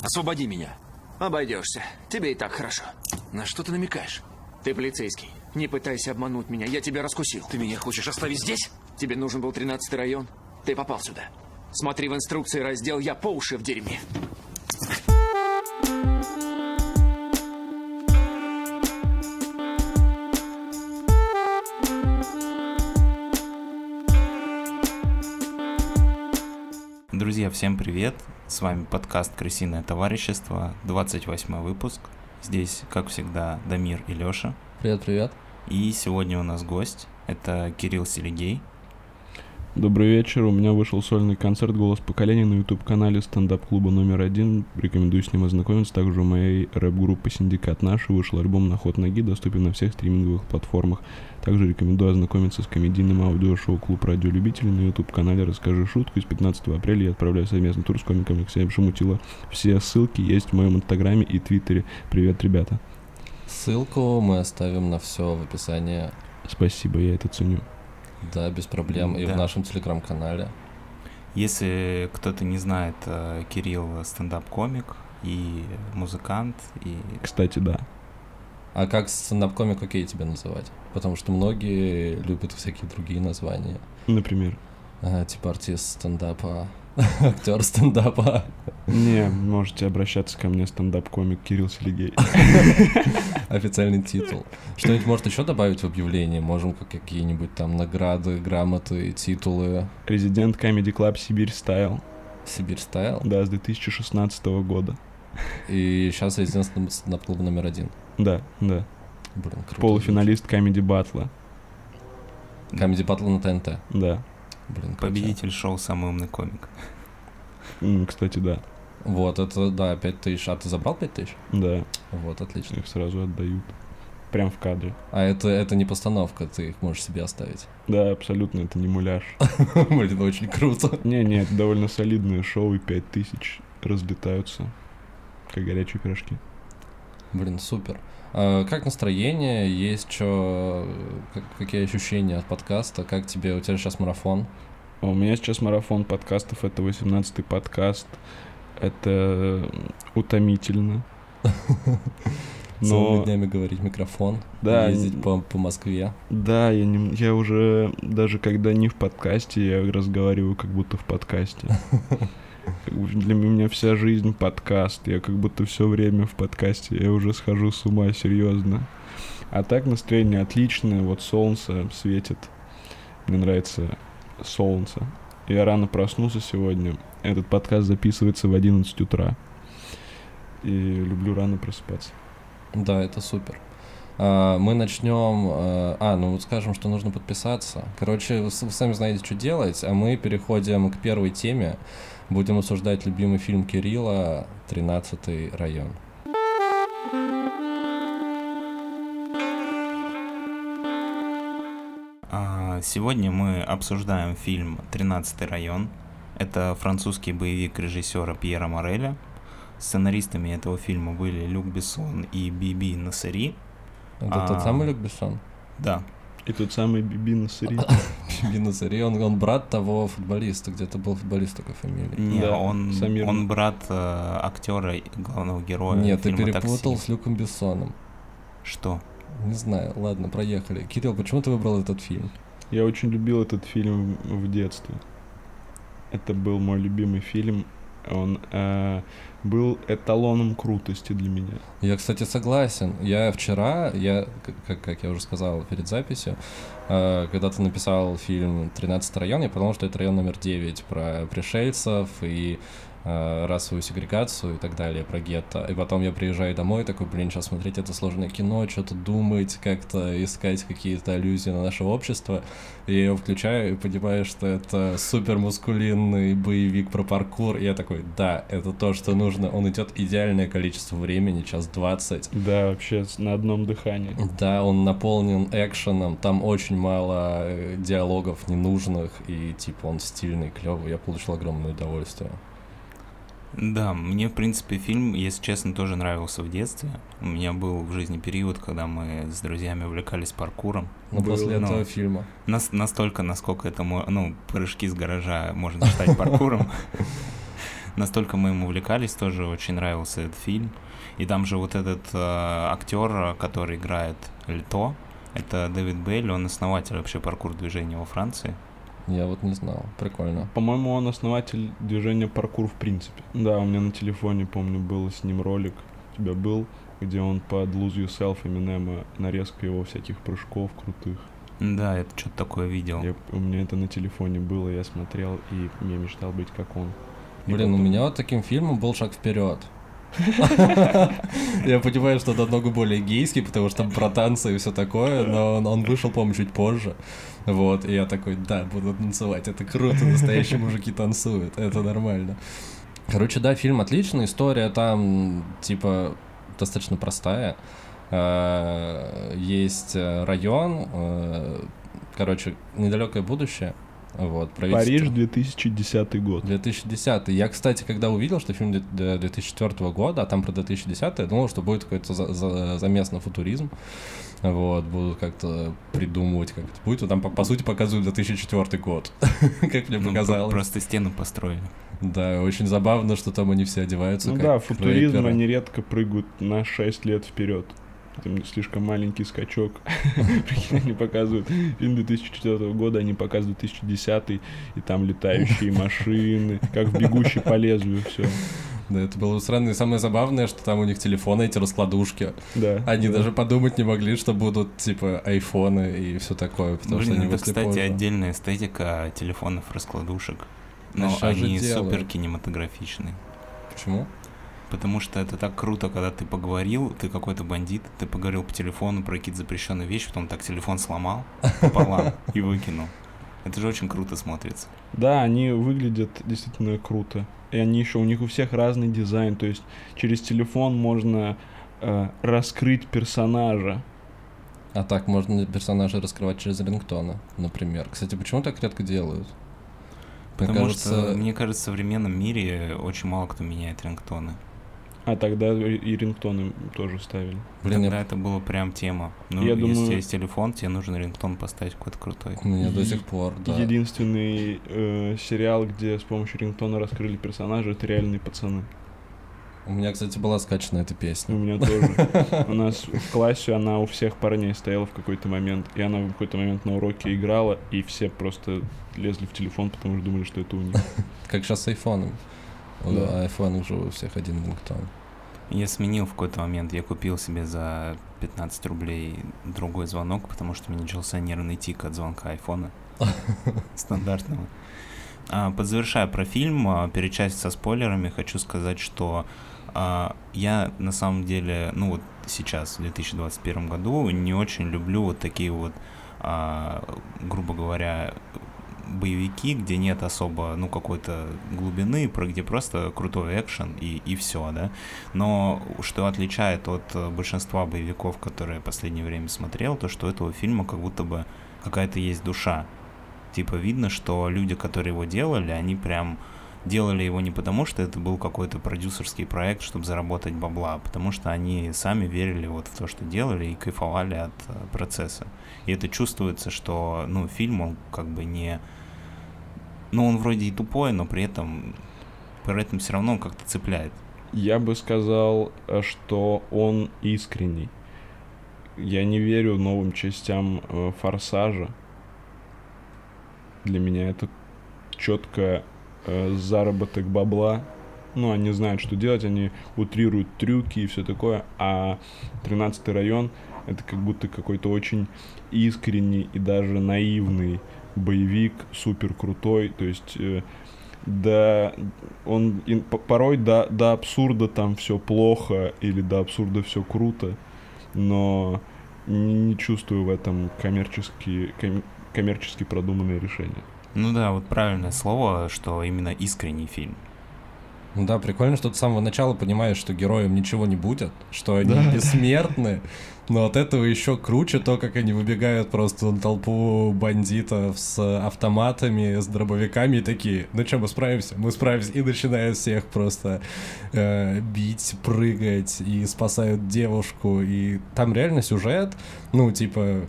Освободи меня. Обойдешься. Тебе и так хорошо. На что ты намекаешь? Ты полицейский. Не пытайся обмануть меня, я тебя раскусил. Ты меня хочешь оставить здесь? Тебе нужен был 13 район. Ты попал сюда. Смотри в инструкции раздел «Я по уши в дерьме». Друзья, всем привет! С вами подкаст «Крысиное товарищество», 28 выпуск. Здесь, как всегда, Дамир и Лёша. Привет, привет. И сегодня у нас гость. Это Кирилл Селегей. Добрый вечер. У меня вышел сольный концерт «Голос поколения» на YouTube-канале стендап-клуба номер один. Рекомендую с ним ознакомиться. Также у моей рэп-группы «Синдикат Наши» вышел альбом «На ход ноги», доступен на всех стриминговых платформах. Также рекомендую ознакомиться с комедийным аудиошоу «Клуб радиолюбителей» на YouTube-канале «Расскажи шутку». С 15 апреля я отправляюсь в совместный тур с комиком Алексеем Шамутило. Все ссылки есть в моем инстаграме и твиттере. Привет, ребята. Ссылку мы оставим на все в описании. Спасибо, я это ценю. Да, без проблем. И Да. в нашем телеграм-канале. Если кто-то не знает, э, Кирилл стендап-комик и музыкант, и Кстати, да. А как стендап-комик окей тебя называть? Потому что многие любят всякие другие названия. Например. А, типа артист стендапа, актер стендапа. Не, можете обращаться ко мне, стендап-комик Кирилл Селигей. Официальный титул. Что-нибудь может еще добавить в объявление? Можем как какие-нибудь там награды, грамоты, титулы. Резидент Comedy Club Сибирь Стайл. Сибирь стайл. Да, с 2016 года. И сейчас резидент стендап-клуба номер один. Да, да. Блин, круто. Полуфиналист Comedy Батла. Камеди Батл на ТНТ. Да. Блин, победитель шоу «Самый умный комик». Кстати, да. Вот, это, да, 5 тысяч. А ты забрал 5 тысяч? Да. Вот, отлично. Их сразу отдают. Прям в кадре. А это, это не постановка, ты их можешь себе оставить. Да, абсолютно, это не муляж. Блин, очень круто. Не, не, это довольно солидное шоу, и 5000 разлетаются, как горячие пирожки. Блин, супер. А как настроение? Есть что? какие ощущения от подкаста? Как тебе? У тебя сейчас марафон. А у меня сейчас марафон подкастов, это 18-й подкаст. Это утомительно. Целыми Но днями говорить микрофон. Да, Ездить по, по Москве. да, я, не, я уже, даже когда не в подкасте, я разговариваю как будто в подкасте. Для меня вся жизнь подкаст. Я как будто все время в подкасте. Я уже схожу с ума, серьезно. А так настроение отличное. Вот солнце светит. Мне нравится солнце. Я рано проснулся сегодня. Этот подкаст записывается в 11 утра. И люблю рано просыпаться. Да, это супер. А, Мы начнем... э, А, ну вот скажем, что нужно подписаться. Короче, вы сами знаете, что делать, а мы переходим к первой теме. Будем обсуждать любимый фильм Кирилла «13 район». А, Сегодня мы обсуждаем фильм «13 район». Это французский боевик режиссера Пьера Мореля. Сценаристами этого фильма были Люк Бессон и Биби Насари. Это А. тот самый Люк Бессон? Да, И тот самый Биби Насари. Бинусари, он, он брат того футболиста, где-то был футболист такой фамилии. не, Да, он, Самир. он брат э, актера и главного героя Нет, ты перепутал «Такси». с Люком Бессоном. Что? Не знаю, ладно, проехали. Кирилл, почему ты выбрал этот фильм? Я очень любил этот фильм в детстве. Это был мой любимый фильм. Он э, был эталоном крутости для меня. Я, кстати, согласен. Я вчера, я, как, как я уже сказал перед записью, э, когда ты написал фильм «13 район», я подумал, что это район номер 9 про пришельцев и расовую сегрегацию и так далее, про гетто. И потом я приезжаю домой, такой, блин, сейчас смотреть это сложное кино, что-то думать, как-то искать какие-то аллюзии на наше общество. И я его включаю и понимаю, что это супер мускулинный боевик про паркур. И я такой, да, это то, что нужно. Он идет идеальное количество времени, час 20. Да, вообще на одном дыхании. Да, он наполнен экшеном, там очень мало э, диалогов ненужных, и типа он стильный, клевый. Я получил огромное удовольствие. Да, мне, в принципе, фильм, если честно, тоже нравился в детстве. У меня был в жизни период, когда мы с друзьями увлекались паркуром. Но Было, после но- этого фильма. Нас, настолько, насколько это, ну, прыжки с гаража можно считать паркуром. настолько мы им увлекались, тоже очень нравился этот фильм. И там же вот этот э, актер, который играет Лито, это Дэвид Бейль, он основатель вообще паркур движения во Франции. Я вот не знал. Прикольно. По-моему, он основатель движения паркур в принципе. Да, у меня на телефоне, помню, был с ним ролик. У тебя был, где он под Lose Yourself Эминема нарезка его всяких прыжков крутых. Да, это что-то такое видел. Я- у меня это на телефоне было, я смотрел, и я мечтал быть как он. И Блин, у потом- меня вот таким фильмом был шаг вперед. Я понимаю, что это намного более гейский, потому что там про танцы и все такое, но он, вышел, по-моему, чуть позже. Вот, и я такой, да, буду танцевать, это круто, настоящие мужики танцуют, это нормально. Короче, да, фильм отличный, история там, типа, достаточно простая. Э, Есть э, район, э, короче, недалекое будущее. Вот, Париж 2010 год. 2010. Я, кстати, когда увидел, что фильм две- 2004 года, а там про 2010, я думал, что будет какой-то за- за- замес на футуризм. Вот, будут как-то придумывать, как это будет. А Там, по, по сути, показывают 2004 год, как мне Ну, показалось. Просто стены построили. Да, очень забавно, что там они все одеваются Ну как да, футуризм, рэперы. они редко прыгают на 6 лет вперед. Это слишком маленький скачок. Прикинь, Они показывают фильм 2004 года, они показывают 2010, и там летающие машины, как в «Бегущий по лезвию» все. Да, это было странно. И самое забавное, что там у них телефоны, эти раскладушки. Да. Они да. даже подумать не могли, что будут, типа, айфоны и все такое, потому что Блин, они это, кстати, позже. отдельная эстетика телефонов раскладушек. Но же они супер кинематографичные. Почему? Потому что это так круто, когда ты поговорил, ты какой-то бандит, ты поговорил по телефону про какие-то запрещенные вещи, потом так телефон сломал пополам и выкинул. Это же очень круто смотрится. Да, они выглядят действительно круто. И они еще, у них у всех разный дизайн. То есть через телефон можно э, раскрыть персонажа. А так можно персонажа раскрывать через рингтона, например. Кстати, почему так редко делают? Мне Потому кажется, что, мне кажется, в современном мире очень мало кто меняет рингтоны. А тогда и рингтоны тоже ставили. блин, Тогда я- это была прям тема. Ну, Я если думаю- у тебя есть телефон, тебе нужен рингтон поставить какой-то крутой. у меня до Е- сих пор, да. Единственный э, сериал, где с помощью рингтона раскрыли персонажа, это реальные пацаны. У меня, кстати, была скачана эта У песня. меня тоже. У нас в классе она у всех парней стояла в какой-то момент. И она в какой-то момент на уроке играла, и все просто лезли в телефон, потому что думали, что это у них. Как сейчас с айфоном. У Да. айфонов же у всех один рингтон. Я сменил в какой-то момент, я купил себе за 15 рублей другой звонок, потому что у меня начался нервный тик от звонка айфона стандартного. А, подзавершая про фильм, а, перед частью со спойлерами, хочу сказать, что а, я на самом деле, ну вот сейчас, в 2021 году, не очень люблю вот такие вот, грубо говоря, боевики, где нет особо, ну, какой-то глубины, про где просто крутой экшен и, и все, да. Но что отличает от э, большинства боевиков, которые в последнее время смотрел, то что у этого фильма как будто бы какая-то есть душа. Типа видно, что люди, которые его делали, они прям делали его не потому, что это был какой-то продюсерский проект, чтобы заработать бабла, а потому что они сами верили вот в то, что делали, и кайфовали от э, процесса. И это чувствуется, что, ну, фильм, он как бы не... Ну, он вроде и тупой, но при этом, при этом все равно как-то цепляет. Я бы сказал, э, что он искренний. Я не верю новым частям э, Форсажа. Для меня это четко э, заработок бабла. Ну, они знают, что делать, они утрируют трюки и все такое. А 13 район это как будто какой-то очень искренний и даже наивный боевик, супер крутой. То есть э, да, он по- порой до, до абсурда там все плохо или до абсурда все круто, но не, не чувствую в этом коммерчески, ком- коммерчески продуманное решение. Ну да, вот правильное слово, что именно искренний фильм. Ну Да, прикольно, что ты с самого начала понимаешь, что героям ничего не будет, что они Да. бессмертны, но от этого еще круче то, как они выбегают просто на толпу бандитов с автоматами, с дробовиками и такие, ну что, мы справимся? Мы справимся. И начинают всех просто э, бить, прыгать и спасают девушку. И там реально сюжет, ну, типа,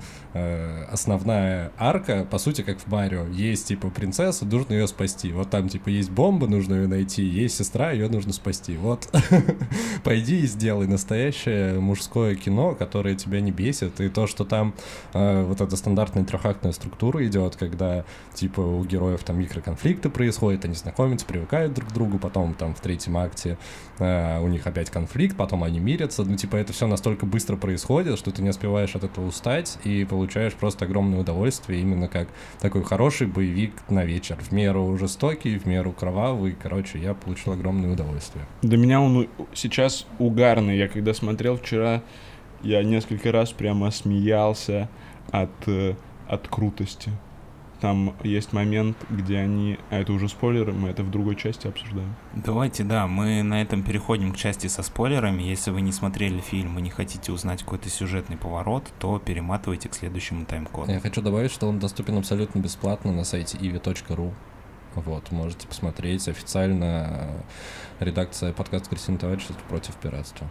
основная арка, по сути, как в Марио. Есть, типа, принцесса, нужно ее спасти. Вот там, типа, есть бомба, нужно ее найти, есть сестра, ее нужно спасти. Вот, пойди и сделай настоящее мужское кино, которое тебя не бесит. И то, что там э, вот эта стандартная трехактная структура идет, когда, типа, у героев там микроконфликты происходят, они знакомятся, привыкают друг к другу, потом там в третьем акте э, у них опять конфликт, потом они мирятся. Ну, типа, это все настолько быстро происходит, что ты не успеваешь от этого устать и получаешь просто огромное удовольствие, именно как такой хороший боевик на вечер. В меру жестокий, в меру кровавый. Короче, я получил огромное удовольствие. Для меня он сейчас угарный. Я когда смотрел вчера, я несколько раз прямо смеялся от, э, от крутости. Там есть момент, где они... А это уже спойлеры, мы это в другой части обсуждаем. Давайте, да, мы на этом переходим к части со спойлерами. Если вы не смотрели фильм и не хотите узнать какой-то сюжетный поворот, то перематывайте к следующему тайм-коду. Я хочу добавить, что он доступен абсолютно бесплатно на сайте ivi.ru. Вот, можете посмотреть. Официально редакция подкаста «Кристина Товарищество против пиратства».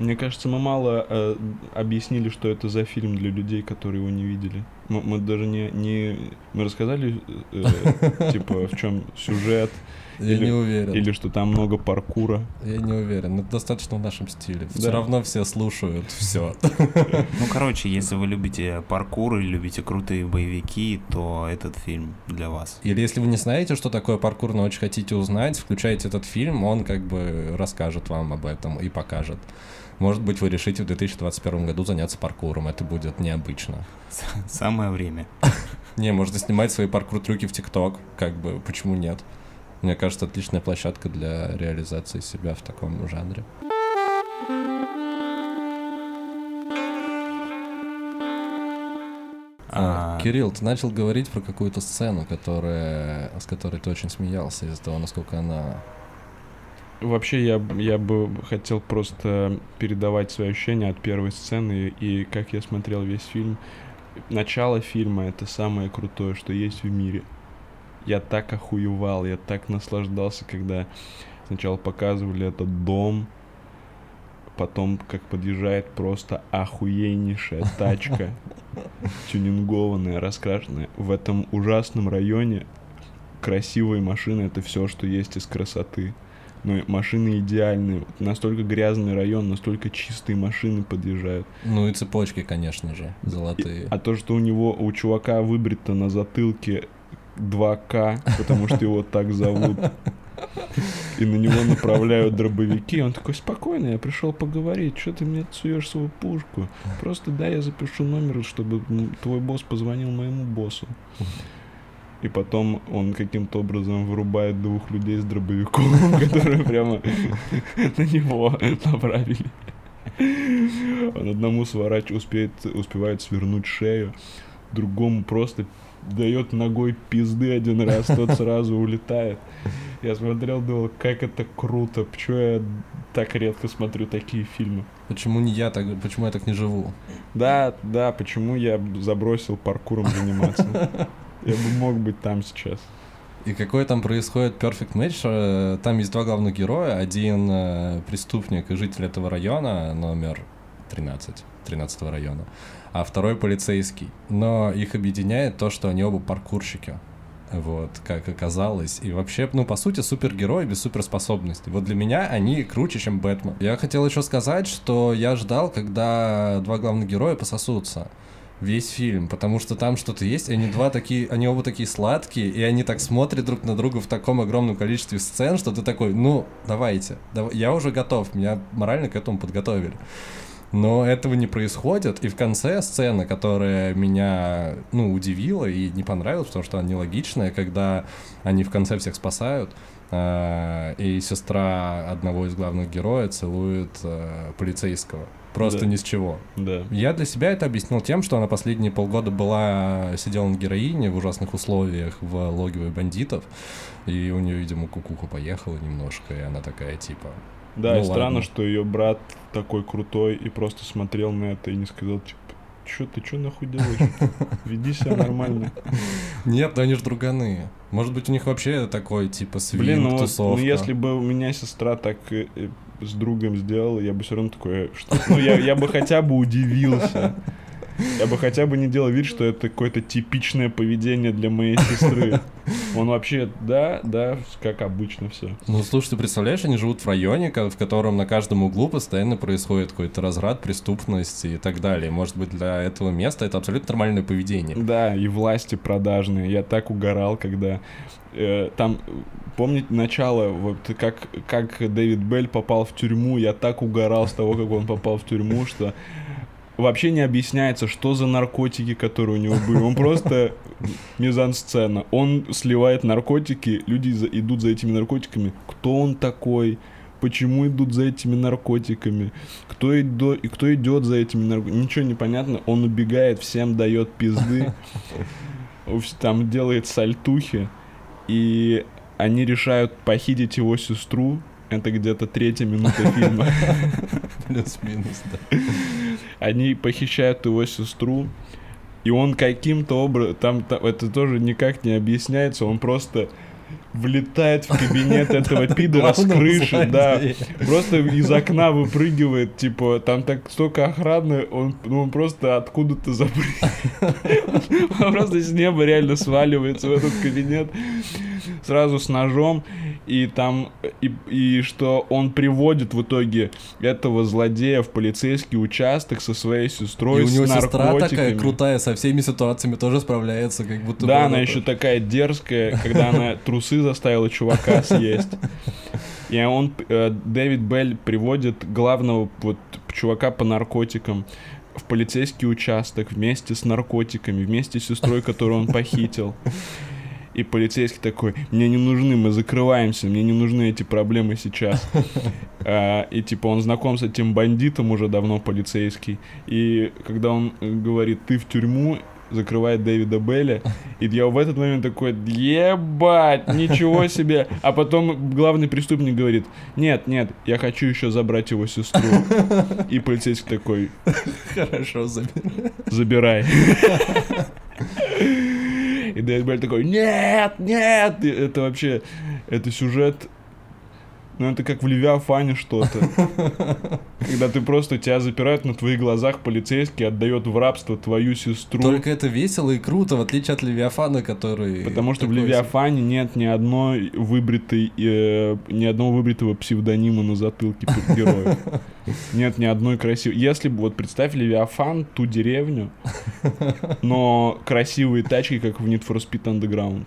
Мне кажется, мы мало э, объяснили, что это за фильм для людей, которые его не видели. Мы, мы даже не, не... Мы рассказали, э, типа, в чем сюжет, Я Или- не уверен. или что там много паркура. Я не уверен. Это достаточно в нашем стиле. Все Да. равно все слушают все. Ну, короче, если вы любите паркур или любите крутые боевики, то этот фильм для вас. Или если вы не знаете, что такое паркур, но очень хотите узнать, включайте этот фильм, он как бы расскажет вам об этом и покажет. Может быть, вы решите в 2021 году заняться паркуром, это будет необычно. Самое время. Не, можно снимать свои паркур-трюки в ТикТок, как бы, почему нет? Мне кажется, отличная площадка для реализации себя в таком жанре. А, Кирилл, ты начал говорить про какую-то сцену, которая, с которой ты очень смеялся из-за того, насколько она... Вообще, я, я бы хотел просто передавать свои ощущения от первой сцены и как я смотрел весь фильм. Начало фильма — это самое крутое, что есть в мире. Я так охуевал, я так наслаждался, когда сначала показывали этот дом, потом как подъезжает просто охуеннейшая тачка, тюнингованная, раскрашенная. В этом ужасном районе красивые машины — это все, что есть из красоты. Ну, машины идеальные. Настолько грязный район, настолько чистые машины подъезжают. Ну и цепочки, конечно же, И- золотые. а то, что у него, у чувака выбрито на затылке 2К, потому что его так зовут, и на него направляют дробовики, он такой, спокойно, я пришел поговорить, что ты мне суешь свою пушку? Просто дай я запишу номер, чтобы твой босс позвонил моему боссу. И потом он каким-то образом вырубает двух людей с дробовиком, которые прямо на него направили. Он одному сворачивает, успеет, успевает свернуть шею, другому просто дает ногой пизды один раз, тот сразу улетает. Я смотрел, думал, как это круто, почему я так редко смотрю такие фильмы. Почему не я так, почему я так не живу? Да, да, почему я забросил паркуром заниматься? Я бы мог быть там сейчас. И какой там происходит perfect match? э, Там есть два главных героя. Один э, преступник и житель этого района, номер 13, 13 района, а второй полицейский. Но их объединяет то, что они оба паркурщики. Вот, как оказалось. И вообще, ну, по сути, супергерои без суперспособностей. Вот для меня они круче, чем Бэтмен. Я хотел еще сказать, что я ждал, когда два главных героя пососутся весь фильм, потому что там что-то есть, и они два такие, они оба такие сладкие, и они так смотрят друг на друга в таком огромном количестве сцен, что ты такой, ну, давайте, дав- я уже готов, меня морально к этому подготовили. Но этого не происходит, и в конце сцена, которая меня, ну, удивила и не понравилась, потому что она нелогичная, когда они в конце всех спасают, и сестра одного из главных героев целует а, полицейского. Просто Да. ни с чего. Да. Я для себя это объяснил тем, что она последние полгода была, сидела на героине в ужасных условиях в логове бандитов, и у нее, видимо, кукуха поехала немножко, и она такая, типа, Да, Ну и странно, ладно. что ее брат такой крутой и просто смотрел на это и не сказал, типа, что ты, что нахуй делаешь? Веди себя нормально. нет, да они же друганы. Может быть, у них вообще такой, типа, свинг, Блин, ну, тусовка. ну если бы у меня сестра так э, с другом сделала, я бы все равно такой, что? Ну, я, я бы хотя бы удивился. Я бы хотя бы не делал вид, что это какое-то типичное поведение для моей сестры. Он вообще, да, да, как обычно все. Ну, слушай, ты представляешь, они живут в районе, в котором на каждом углу постоянно происходит какой-то разрад, преступность и так далее. Может быть, для этого места это абсолютно нормальное поведение. Да, и власти продажные. Я так угорал, когда э, там, помните начало, вот как, как Дэвид Белль попал в тюрьму, я так угорал с того, как он попал в тюрьму, что вообще не объясняется, что за наркотики, которые у него были. Он просто мизансцена. Он сливает наркотики, люди за- идут за этими наркотиками. Кто он такой? Почему идут за этими наркотиками? Кто, идо, и кто идет за этими наркотиками? Ничего не понятно. Он убегает, всем дает пизды. Там делает сальтухи. И они решают похитить его сестру. Это где-то третья минута фильма. Плюс-минус, да. Они похищают его сестру, и он каким-то образом, там, та- это тоже никак не объясняется, он просто влетает в кабинет этого пидора с крыши, да, просто из окна выпрыгивает, типа, там так столько охраны, он, ну, он просто откуда-то запрыгивает, он просто с неба реально сваливается в этот кабинет сразу с ножом, и там, и, и что он приводит в итоге этого злодея в полицейский участок со своей сестрой, И у с него сестра такая крутая, со всеми ситуациями тоже справляется, как будто Да, он она это- еще такая дерзкая, когда она трусы заставила чувака съесть. И он, э, Дэвид Белль приводит главного вот чувака по наркотикам в полицейский участок вместе с наркотиками, вместе с сестрой, которую он похитил. И полицейский такой, мне не нужны, мы закрываемся, мне не нужны эти проблемы сейчас. А, и типа он знаком с этим бандитом уже давно, полицейский. И когда он э, говорит, ты в тюрьму, закрывает Дэвида Белля, и я в этот момент такой, ебать, ничего себе. А потом главный преступник говорит, нет, нет, я хочу еще забрать его сестру. И полицейский такой, Хорошо забирай. забирай. И Дэвид Белль такой, нет, нет. Это вообще, это сюжет, ну это как в Левиафане что-то. Когда ты просто тебя запирают на твоих глазах, полицейский отдает в рабство твою сестру. Только это весело и круто, в отличие от Левиафана, который... Потому что в Левиафане нет ни одной выбритой, э, ни одного выбритого псевдонима на затылке героя. Нет ни одной красивой. Если бы, вот представь Левиафан, ту деревню, но красивые тачки, как в Need for Speed Underground.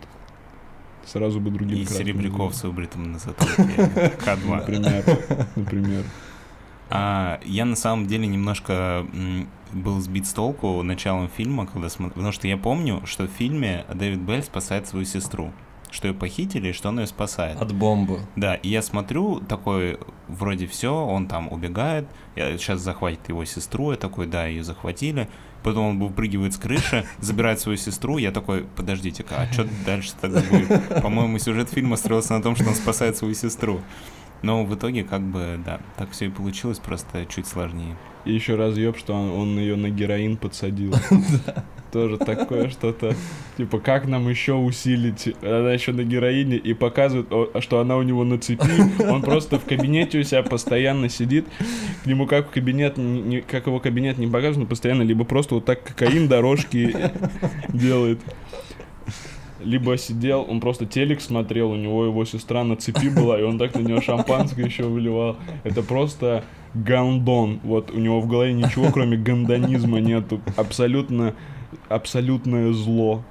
Сразу бы другим И Серебряков с выбритым на затылке. К2. Например, например. А, я на самом деле немножко был сбит с толку началом фильма, когда смотрел, потому что я помню, что в фильме Дэвид Белль спасает свою сестру, что ее похитили, и что он ее спасает. От бомбы. Да, и я смотрю, такой, вроде все, он там убегает, я, сейчас захватит его сестру, я такой, да, ее захватили, потом он выпрыгивает с крыши, забирает свою сестру, я такой, подождите-ка, а что дальше тогда будет? По-моему, сюжет фильма строился на том, что он спасает свою сестру. Но в итоге, как бы, да, так все и получилось, просто чуть сложнее. И еще разъеб, что он, он ее на героин подсадил. Тоже такое что-то. Типа, как нам еще усилить? Она еще на героине и показывает, о, что она у него на цепи. Он просто в кабинете у себя постоянно сидит. К нему как в кабинет, не- не- как его кабинет не показывает, но постоянно либо просто вот так кокаин дорожки делает. Либо сидел, он просто телек смотрел, у него его сестра на цепи была, и он так на нее шампанское еще выливал. Это просто гандон. Вот у него в голове ничего, кроме гандонизма нету. Абсолютно, абсолютное зло.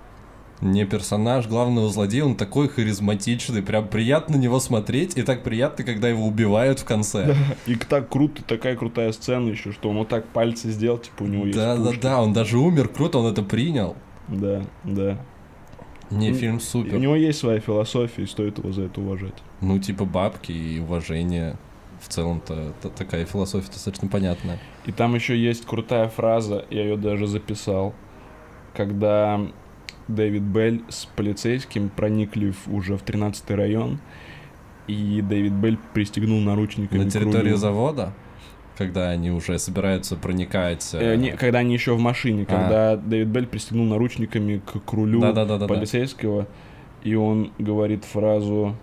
Не персонаж главного злодея, он такой харизматичный, прям приятно на него смотреть, и так приятно, когда его убивают в конце. И так круто, такая крутая сцена еще, что он вот так пальцы сделал, типа у него есть Да, да, пушки. да, он даже умер, круто, он это принял. Да, да. Не, фильм супер. У него есть своя философия, и стоит его за это уважать. Ну, типа бабки и уважение. В целом-то такая философия достаточно понятная. И там еще есть крутая фраза, я ее даже записал, когда Дэвид Белль с полицейским проникли в- уже в 13 район, и Дэвид Белль пристегнул наручниками На к территории рулю. завода, когда они уже собираются проникать... Э, не, когда они еще в машине, А. когда Дэвид Белль пристегнул наручниками к, к рулю Да-да-да-да-да. полицейского, и он говорит фразу,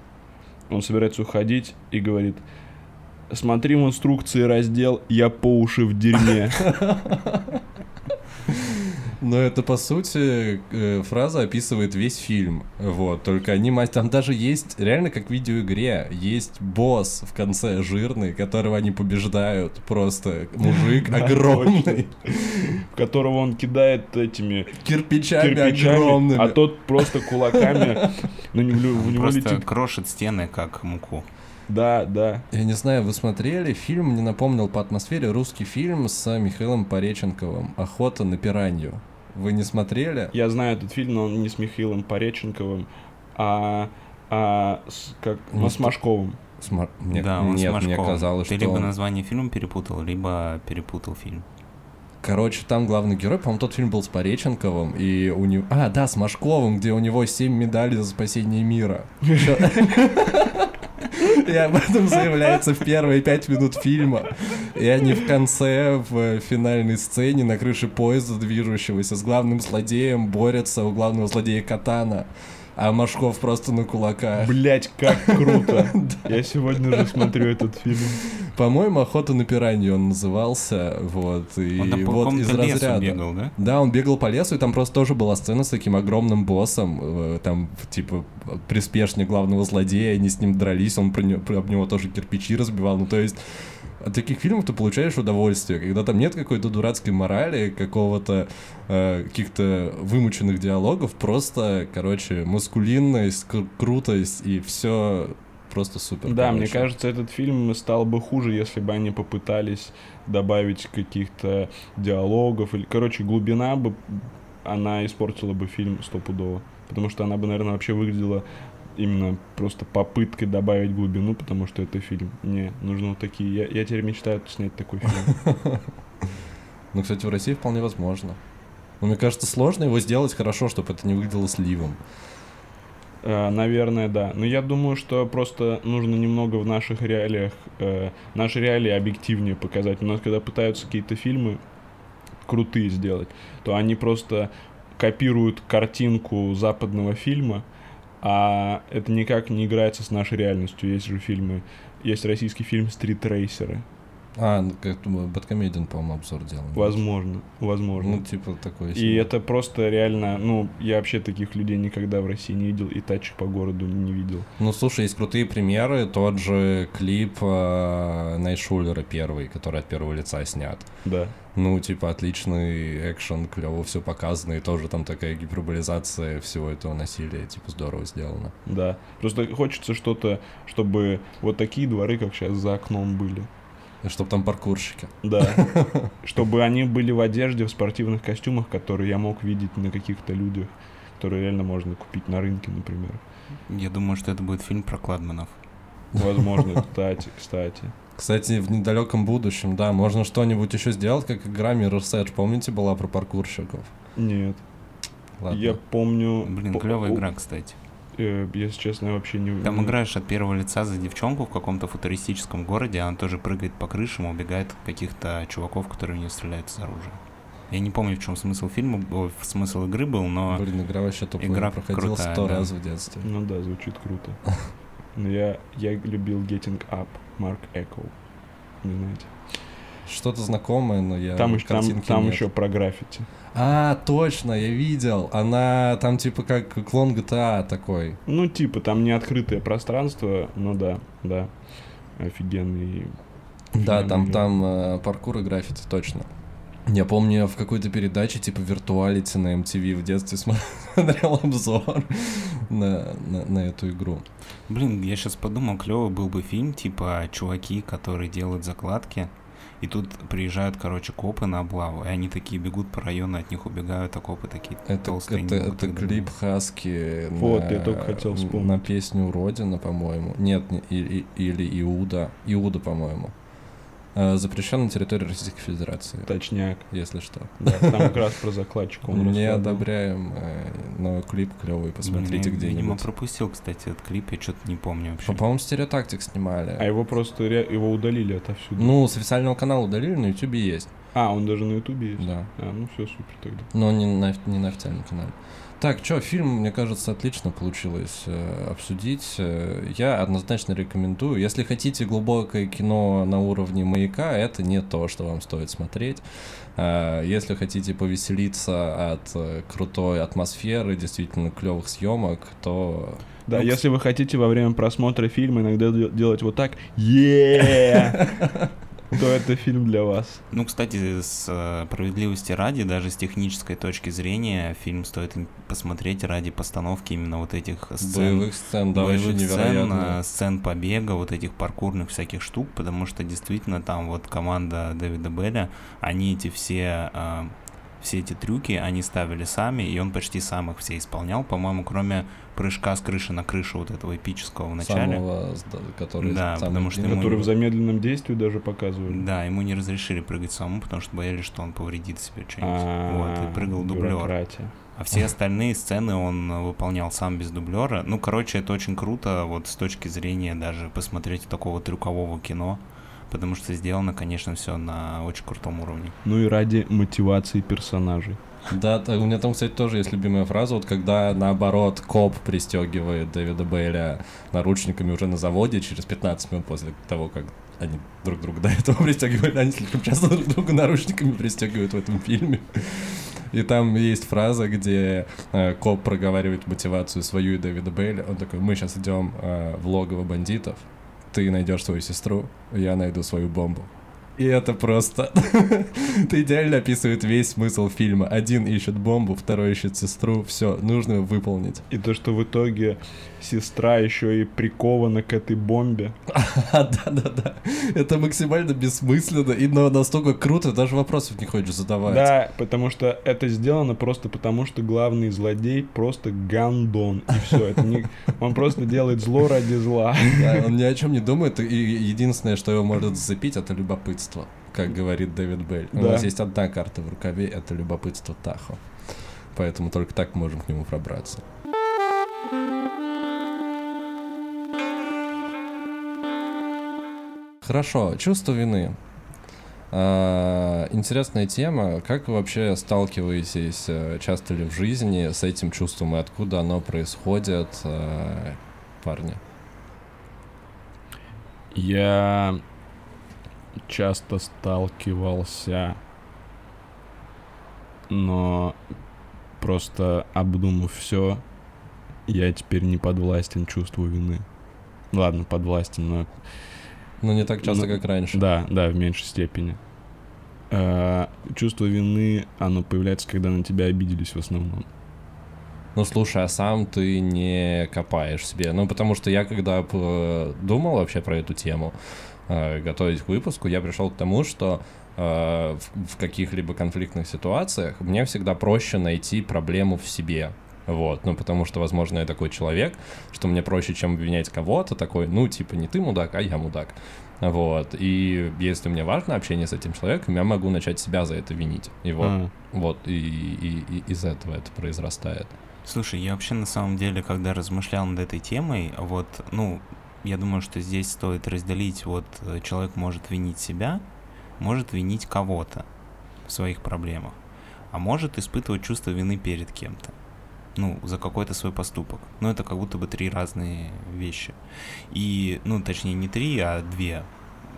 он собирается уходить и говорит, смотри в инструкции раздел «Я по уши в дерьме». Но это, по сути, э, фраза описывает весь фильм. Вот, только они, мать, там даже есть, реально как в видеоигре, есть босс в конце жирный, которого они побеждают. Просто мужик огромный, В которого он кидает этими кирпичами, огромными. а тот просто кулаками него просто летит. крошит стены, как муку. Да, да. Я не знаю, вы смотрели, фильм мне напомнил по атмосфере русский фильм с Михаилом Пореченковым «Охота на пиранью». Вы не смотрели? Я знаю этот фильм, но он не с Михаилом Пореченковым, а, а с, как, Ну, ну, с Машковым. Сма- Мне, да, он нет, с мне казалось, Ты что либо он- название фильма перепутал, либо перепутал фильм. Короче, там главный герой, по-моему, тот фильм был с Пореченковым, и у него... А, да, с Машковым, где у него 7 медалей за спасение мира. И об этом заявляется в первые пять минут фильма. И они в конце, в финальной сцене на крыше поезда движущегося с главным злодеем борются у главного злодея Катана. А Машков просто на кулаках. Блять, как круто. Я сегодня же смотрю этот фильм. По-моему, «Охота на пиранью» он назывался, вот, и Он вот из разряда. бегал, да? Да, он бегал по лесу, и там просто тоже была сцена с таким огромным боссом, э, там, типа, приспешник главного злодея, они с ним дрались, он про него, об него тоже кирпичи разбивал, ну, то есть от таких фильмов ты получаешь удовольствие, когда там нет какой-то дурацкой морали, какого-то э, каких-то вымученных диалогов, просто, короче, маскулинность, кру- крутость и все просто супер. Да, короче. мне кажется, этот фильм стал бы хуже, если бы они попытались добавить каких-то диалогов. Или, короче, глубина бы, она испортила бы фильм стопудово. Потому что она бы, наверное, вообще выглядела именно просто попыткой добавить глубину, потому что это фильм. Не, нужно вот такие. Я, я теперь мечтаю снять такой фильм. Ну, кстати, в России вполне возможно. Но мне кажется, сложно его сделать хорошо, чтобы это не выглядело сливом. Э, Наверное, да. Но я думаю, что просто нужно немного в наших реалиях, э, наши реалии объективнее показать. У нас, когда пытаются какие-то фильмы крутые сделать, то они просто копируют картинку западного фильма, а это никак не играется с нашей реальностью. Есть же фильмы, есть российский фильм «Стритрейсеры». А, ну, как Бэткомедиан, по-моему, обзор делал. Возможно, возможно. Ну, типа такой И это просто реально, ну, я вообще таких людей никогда в России не видел, и тачек по городу не видел. Ну, слушай, есть крутые примеры. Тот же клип э, Найшулера первый, который от первого лица снят. Да. Ну, типа, отличный экшен, клево все показано, и тоже там такая гиперболизация всего этого насилия, типа, здорово сделано. Да. Просто хочется что-то, чтобы вот такие дворы, как сейчас за окном были. И чтоб там паркурщики. Да. Чтобы они были в одежде, в спортивных костюмах, которые я мог видеть на каких-то людях, которые реально можно купить на рынке, например. Я думаю, что это будет фильм про Кладманов. Возможно, кстати, кстати. Кстати, в недалеком будущем, да, можно что-нибудь еще сделать, как игра Mirror's Edge, помните, была про паркурщиков? Нет. Ладно. Я помню... Блин, клевая игра, кстати. Если честно, я вообще не... Там играешь от первого лица за девчонку в каком-то футуристическом городе, она тоже прыгает по крышам, убегает от каких-то чуваков, которые в нее стреляют из оружия. Я не помню, в чем смысл фильма, смысл игры был, но Блин, игра вообще тупая, Игра проходил крутая, сто да. раз в детстве. Ну да, звучит круто. Но я, я любил Getting Up, Марк Эко. Не знаете. Что-то знакомое, но я Там, там, картинки там нет. еще про граффити. А, точно, я видел. Она там типа как клон GTA такой. Ну, типа, там не открытое пространство, но да, да. Офигенный. Да, там, там э, паркур и граффити, точно. Я помню, я в какой-то передаче, типа Виртуалити на MTV в детстве смотрел обзор на, на, на эту игру. Блин, я сейчас подумал, клевый был бы фильм, типа чуваки, которые делают закладки, и тут приезжают, короче, копы на облаву, и они такие бегут по району, от них убегают, а копы такие Это, толстые. это, это клип. Хаски Вот, на, я только хотел вспомнить. на песню Родина, по-моему. Нет, не- и- и- или Иуда. Иуда, по-моему. Э, Запрещен на территории Российской Федерации, Точняк. если что. Да, там как раз про закладчика он Не одобряем, э, но клип клевый, посмотрите я, Видимо, где-нибудь. пропустил, кстати, этот клип, я что-то не помню вообще. По- По-моему, стереотактик снимали. А его просто его удалили отовсюду. Ну, с официального канала удалили, на Ютубе есть. А, он даже на Ютубе есть? Да. А, ну все, супер тогда. Но не на, не на официальном канале. Так, что, фильм, мне кажется, отлично получилось э, обсудить. Э, Я однозначно рекомендую. Если хотите глубокое кино на уровне маяка, это не то, что вам стоит смотреть. Э, Если хотите повеселиться от э, крутой атмосферы, действительно клевых съемок, то Да, Ну, если вы хотите во время просмотра фильма иногда де- делать вот так, е то это фильм для вас. Ну, кстати, с э, справедливости ради, даже с технической точки зрения, фильм стоит посмотреть ради постановки именно вот этих сцен. боевых сцен, да, боевых сцен, э, сцен побега, вот этих паркурных всяких штук, потому что действительно там вот команда Дэвида Белля, они эти все, э, все эти трюки, они ставили сами, и он почти сам их все исполнял, по-моему, кроме прыжка с крыши на крышу вот этого эпического в начале. Самого, который Да, самый потому что длинный. ему- Который в замедленном действии даже показывали. Да, ему не разрешили прыгать самому, потому что боялись, что он повредит себе что-нибудь. А, Вот, и прыгал дублер. А все остальные сцены он выполнял сам без дублера. Ну, короче, это очень круто, вот с точки зрения даже посмотреть такого трюкового кино. Потому что сделано, конечно, все на очень крутом уровне. Ну и ради мотивации персонажей. Да, у меня там, кстати, тоже есть любимая фраза, вот когда, наоборот, коп пристегивает Дэвида Бейля наручниками уже на заводе через 15 минут после того, как они друг друга до этого пристегивали, они слишком часто друг друга наручниками пристегивают в этом фильме. И там есть фраза, где э, коп проговаривает мотивацию свою и Дэвида Бейля. Он такой, мы сейчас идем э, в логово бандитов, ты найдешь свою сестру, я найду свою бомбу. И это просто... Это идеально описывает весь смысл фильма. Один ищет бомбу, второй ищет сестру. Все, нужно выполнить. И то, что в итоге сестра еще и прикована к этой бомбе. Да-да-да. Это максимально бессмысленно, и но настолько круто, даже вопросов не хочешь задавать. Да, потому что это сделано просто потому, что главный злодей просто гандон. И все. Это не... Он просто делает зло ради зла. Да, он ни о чем не думает, и единственное, что его может зацепить, это любопытство, как говорит Дэвид Белль. У Да. нас есть одна карта в рукаве, это любопытство Тахо. Поэтому только так можем к нему пробраться. Хорошо, чувство вины. А, интересная тема. Как вы вообще сталкиваетесь, э, часто ли в жизни с этим чувством и откуда оно происходит, э, парни? Я часто сталкивался, но просто обдумав все, я теперь не подвластен чувству вины. Ладно, подвластен, но Ну, не так часто, Ну, как раньше. да, да, в меньшей степени. Э, Чувство вины, оно появляется, когда на тебя обиделись в основном. Ну, слушай, а сам ты не копаешь себе. Ну, потому что я, когда п- думал вообще про эту тему, э, готовить к выпуску, я пришел к тому, что э, в каких-либо конфликтных ситуациях мне всегда проще найти проблему в себе. Вот, ну, потому что, возможно, я такой человек, что мне проще, чем обвинять кого-то, такой, ну, типа, не ты мудак, а я мудак. Вот, и если мне важно общение с этим человеком, я могу начать себя за это винить. И вот, А, вот, и, и- и из этого это произрастает. Слушай, я вообще на самом деле, когда размышлял над этой темой, вот, ну, я думаю, что здесь стоит разделить, вот, э, человек может винить себя, может винить кого-то в своих проблемах, а может испытывать чувство вины перед кем-то, ну, за какой-то свой поступок. Ну, это как будто бы три разные вещи. И, ну, точнее, не три, а две.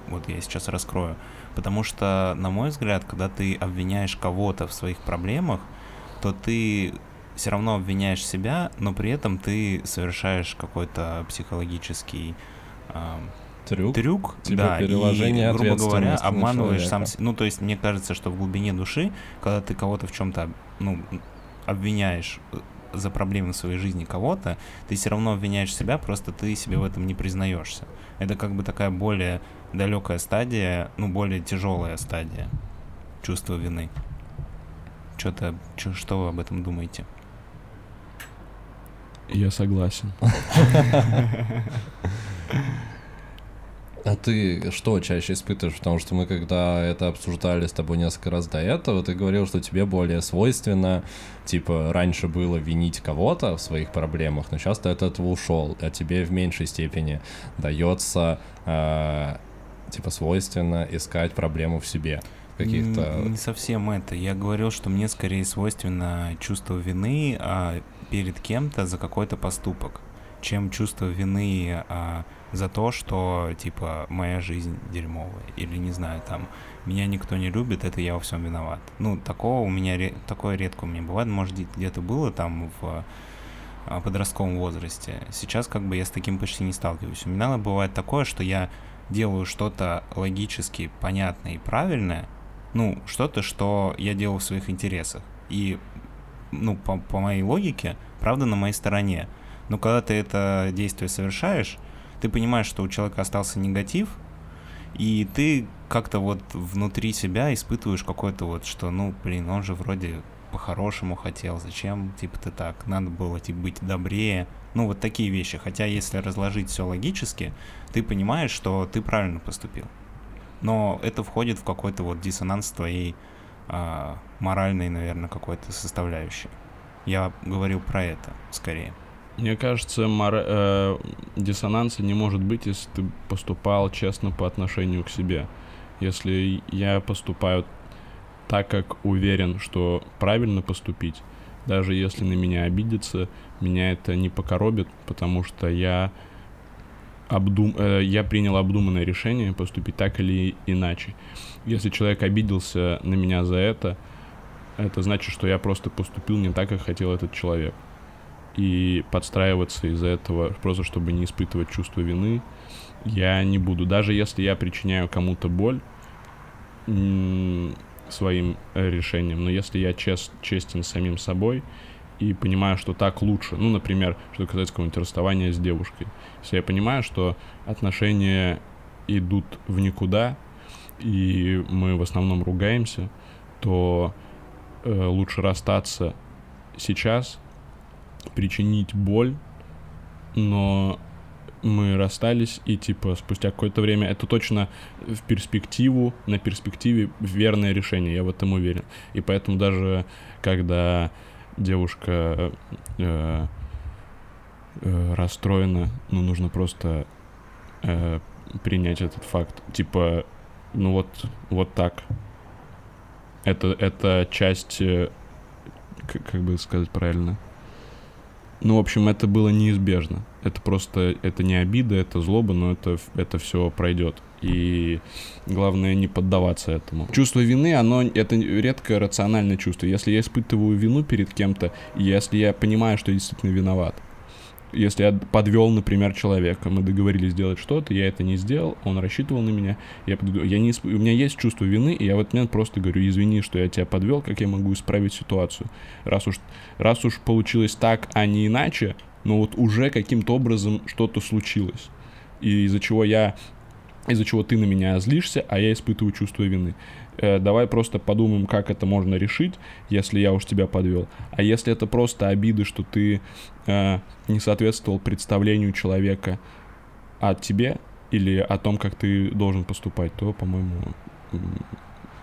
Вот я сейчас раскрою. Потому что, на мой взгляд, когда ты обвиняешь кого-то в своих проблемах, то ты все равно обвиняешь себя, но при этом ты совершаешь какой-то психологический ам, Трюк. трюк, Типа да, переложение и, грубо говоря, обманываешь сам человека. себя. Ну, то есть, мне кажется, что в глубине души, когда ты кого-то в чем-то, ну, обвиняешь э, за проблемы в своей жизни кого-то, ты все равно обвиняешь себя, просто ты себе в этом не признаешься. Это как бы такая более далекая стадия, ну, более тяжелая стадия чувства вины. Что-то, чё- что вы об этом думаете? я согласен. А ты что чаще испытываешь? Потому что мы когда это обсуждали с тобой несколько раз до этого, ты говорил, что тебе более свойственно, типа, раньше было винить кого-то в своих проблемах, но сейчас ты от этого ушел, а тебе в меньшей степени дается, э, типа, свойственно искать проблему в себе. каких-то... Н- Не совсем это. Я говорил, что мне скорее свойственно чувство вины а, перед кем-то за какой-то поступок, чем чувство вины а, за то, что, типа, моя жизнь дерьмовая. Или, не знаю, там, меня никто не любит, это я во всем виноват. Ну, такого у меня, такое редко у меня бывает. Может, где- где-то было там в а, подростковом возрасте. Сейчас как бы я с таким почти не сталкиваюсь. У меня бывает такое, что я делаю что-то логически понятное и правильное, ну, что-то, что я делаю в своих интересах. И, ну, по, по моей логике, правда на моей стороне. Но когда ты это действие совершаешь, ты понимаешь, что у человека остался негатив, и ты как-то вот внутри себя испытываешь какое-то вот, что, ну, блин, он же вроде по-хорошему хотел, зачем, типа, ты так, надо было, типа, быть добрее, ну, вот такие вещи. Хотя, если разложить все логически, ты понимаешь, что ты правильно поступил. Но это входит в какой-то вот диссонанс твоей а, моральной, наверное, какой-то составляющей. Я говорил про это, скорее. Мне кажется, мора- э, диссонанса не может быть, если ты поступал честно по отношению к себе. Если я поступаю так, как уверен, что правильно поступить, даже если на меня обидится, меня это не покоробит, потому что я, обдум... э, я принял обдуманное решение поступить так или иначе. Если человек обиделся на меня за это, это значит, что я просто поступил не так, как хотел этот человек и подстраиваться из-за этого, просто чтобы не испытывать чувство вины, я не буду. Даже если я причиняю кому-то боль своим э, решением, но если я чест, честен самим собой и понимаю, что так лучше, ну, например, что касается какого-нибудь расставания с девушкой, если я понимаю, что отношения идут в никуда, и мы в основном ругаемся, то э, лучше расстаться сейчас, причинить боль, но мы расстались, и типа спустя какое-то время это точно в перспективу, на перспективе верное решение, я в этом уверен. И поэтому даже когда девушка э, э, расстроена, ну нужно просто э, принять этот факт. Типа, ну вот, вот так. Это, это часть, э, к- как бы сказать правильно, ну, в общем, это было неизбежно. Это просто, это не обида, это злоба, но это, это все пройдет. И главное не поддаваться этому. Чувство вины, оно, это редкое рациональное чувство. Если я испытываю вину перед кем-то, если я понимаю, что я действительно виноват, если я подвел, например, человека, мы договорились сделать что-то, я это не сделал, он рассчитывал на меня, я, подвел- я не, исп- у меня есть чувство вины, и я в этот момент просто говорю, извини, что я тебя подвел, как я могу исправить ситуацию. Раз уж, раз уж получилось так, а не иначе, но вот уже каким-то образом что-то случилось, и из-за чего я, из-за чего ты на меня злишься, а я испытываю чувство вины. Э, давай просто подумаем, как это можно решить, если я уж тебя подвел. А если это просто обиды, что ты э, не соответствовал представлению человека о тебе или о том, как ты должен поступать, то, по-моему,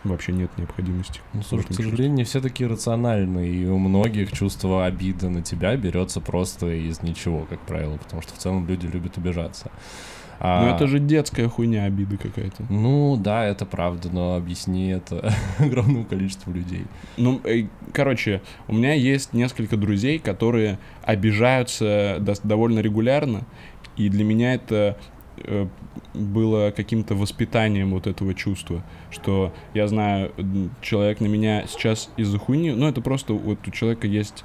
вообще нет необходимости. Ну, слушай, к сожалению, не все такие рациональные, и у многих чувство обиды на тебя берется просто из ничего, как правило, потому что в целом люди любят обижаться. А, Ну это же детская хуйня, обида какая-то. Ну, да, это правда, но объясни это огромному количеству людей. Ну, э, короче, у меня есть несколько друзей, которые обижаются довольно регулярно, и для меня это э, было каким-то воспитанием вот этого чувства, что я знаю, человек на меня сейчас из-за хуйни, ну это просто вот у человека есть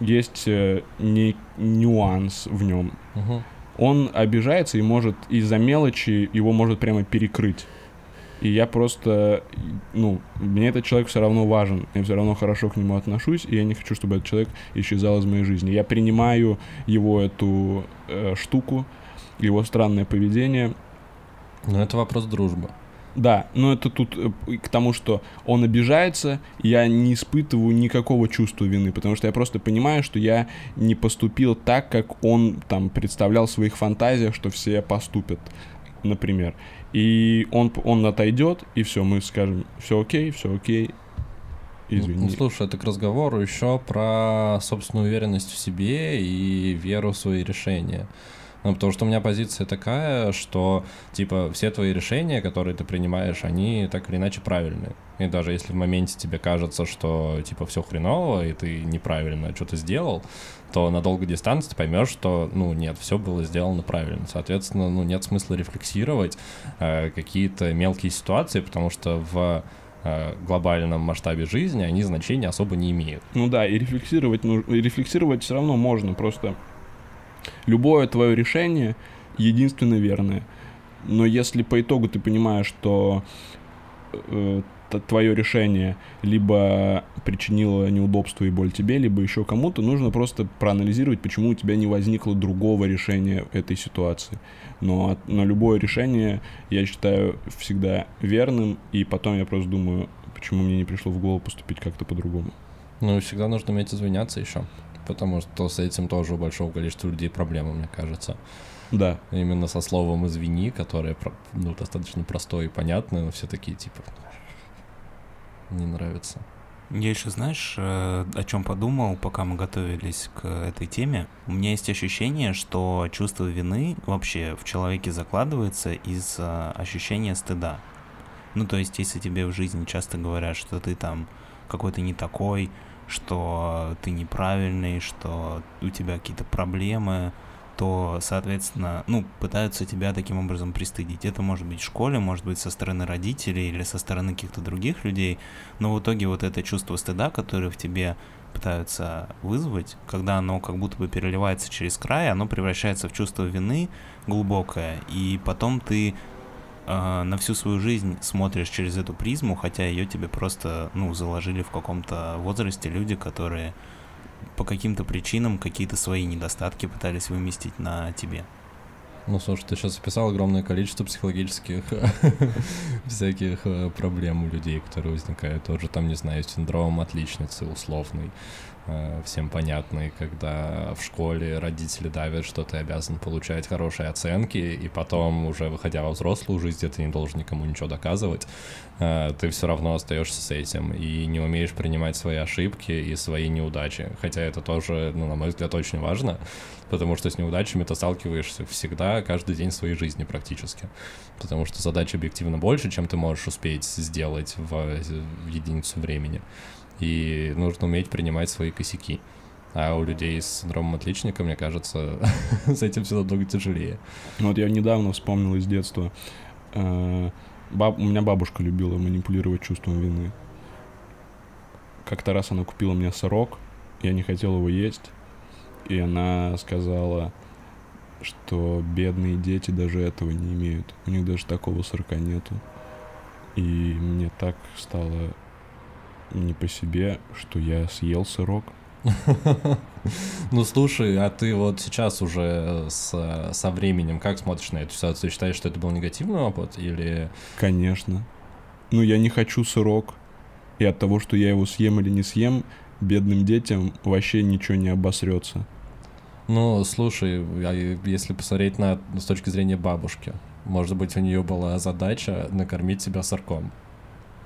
есть э, не, нюанс в нем. Мгм. Он обижается и может из-за мелочи его может прямо перекрыть. И я просто, ну, мне этот человек все равно важен, я все равно хорошо к нему отношусь, и я не хочу, чтобы этот человек исчезал из моей жизни. Я принимаю его эту э, штуку, его странное поведение. Но это вопрос дружбы. Да, но это тут э, к тому, что он обижается, я не испытываю никакого чувства вины, потому что я просто понимаю, что я не поступил так, как он там представлял в своих фантазиях, что все поступят, например. И он, он отойдет, и все, мы скажем, все окей, все окей, извини. Ну, слушай, это к разговору еще про собственную уверенность в себе и веру в свои решения. Ну, потому что у меня позиция такая, что, типа, все твои решения, которые ты принимаешь, они так или иначе правильные. И даже если в моменте тебе кажется, что, типа, все хреново, и ты неправильно что-то сделал, то на долгой дистанции ты поймешь, что, ну, нет, все было сделано правильно. Соответственно, ну, нет смысла рефлексировать э, какие-то мелкие ситуации, потому что в э, глобальном масштабе жизни они значения особо не имеют. Ну да, и рефлексировать, ну, и рефлексировать все равно можно, просто любое твое решение единственно верное. Но если по итогу ты понимаешь, что э, твое решение либо причинило неудобство и боль тебе, либо еще кому-то, нужно просто проанализировать, почему у тебя не возникло другого решения этой ситуации. Но, но любое решение я считаю всегда верным, и потом я просто думаю, почему мне не пришло в голову поступить как-то по-другому. Ну и всегда нужно уметь извиняться еще, потому что с этим тоже у большого количества людей проблемы, мне кажется. Да. Именно со словом «извини», которое ну, достаточно простое и понятное, но все такие типа не нравится. Я еще, знаешь, э, о чем подумал, пока мы готовились к этой теме? У меня есть ощущение, что чувство вины вообще в человеке закладывается из э, ощущения стыда. Ну, то есть, если тебе в жизни часто говорят, что ты там какой-то не такой, что ты неправильный, что у тебя какие-то проблемы, то, соответственно, ну, пытаются тебя таким образом пристыдить. Это может быть в школе, может быть со стороны родителей или со стороны каких-то других людей, но в итоге вот это чувство стыда, которое в тебе пытаются вызвать, когда оно как будто бы переливается через край, оно превращается в чувство вины глубокое, и потом ты э, на всю свою жизнь смотришь через эту призму, хотя ее тебе просто, ну, заложили в каком-то возрасте люди, которые по каким-то причинам какие-то свои недостатки пытались выместить на тебе. Ну, слушай, ты сейчас описал огромное количество психологических всяких э, проблем у людей, которые возникают. Тоже там, не знаю, синдром отличницы условный, э, всем понятный, когда в школе родители давят, что ты обязан получать хорошие оценки, и потом, уже выходя во взрослую жизнь, где ты не должен никому ничего доказывать, э, ты все равно остаешься с этим и не умеешь принимать свои ошибки и свои неудачи. Хотя это тоже, ну, на мой взгляд, очень важно, потому что с неудачами ты сталкиваешься всегда, каждый день своей жизни практически. Потому что задач объективно больше, чем ты можешь успеть сделать в, в единицу времени. И нужно уметь принимать свои косяки. А у людей с синдромом отличника, мне кажется, с этим все намного тяжелее. Ну вот я недавно вспомнил из детства. Э, баб... У меня бабушка любила манипулировать чувством вины. Как-то раз она купила мне сырок, я не хотел его есть, и она сказала, что бедные дети даже этого не имеют. У них даже такого сырка нету. И мне так стало не по себе, что я съел сырок. Ну слушай, а ты вот сейчас уже с, со временем как смотришь на эту ситуацию? Считаешь, что это был негативный опыт или... Конечно. Ну я не хочу сырок. И от того, что я его съем или не съем, бедным детям вообще ничего не обосрется. Ну, слушай, а если посмотреть на с точки зрения бабушки, может быть, у нее была задача накормить себя сырком.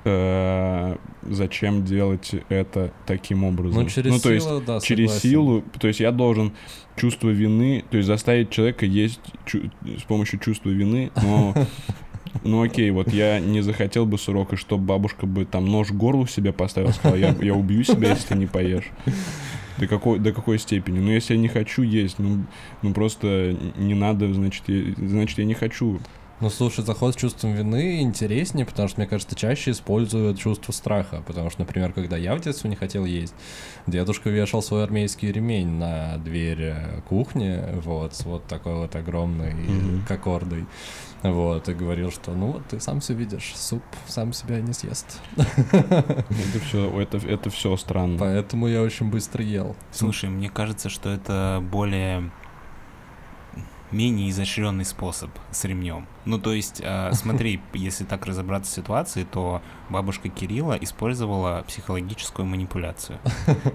Э, зачем делать это таким образом? Ну, через ну, то силу, есть, да, через согласен. силу, то есть я должен чувство вины, то есть заставить человека есть чу- с помощью чувства вины, но ну окей, вот я не захотел бы сырок, и чтобы бабушка бы там нож в горло себе поставила, сказала, я, я убью себя, если ты не поешь. До какой, до какой степени? Ну, если я не хочу есть, ну, ну просто не надо, значит, я, значит, я не хочу. Ну, слушай, заход с чувством вины интереснее, потому что, мне кажется, чаще используют чувство страха. Потому что, например, когда я в детстве не хотел есть, дедушка вешал свой армейский ремень на дверь э, кухни, вот, с вот такой вот огромной Мгм. кокордой. Вот, и говорил, что ну вот ты сам все видишь, суп сам себя не съест. Это все, это, это все странно. Поэтому я очень быстро ел. Слушай, мне кажется, что это более менее изощренный способ с ремнем. Ну, то есть, э, смотри, если так разобраться в ситуации, то бабушка Кирилла использовала психологическую манипуляцию.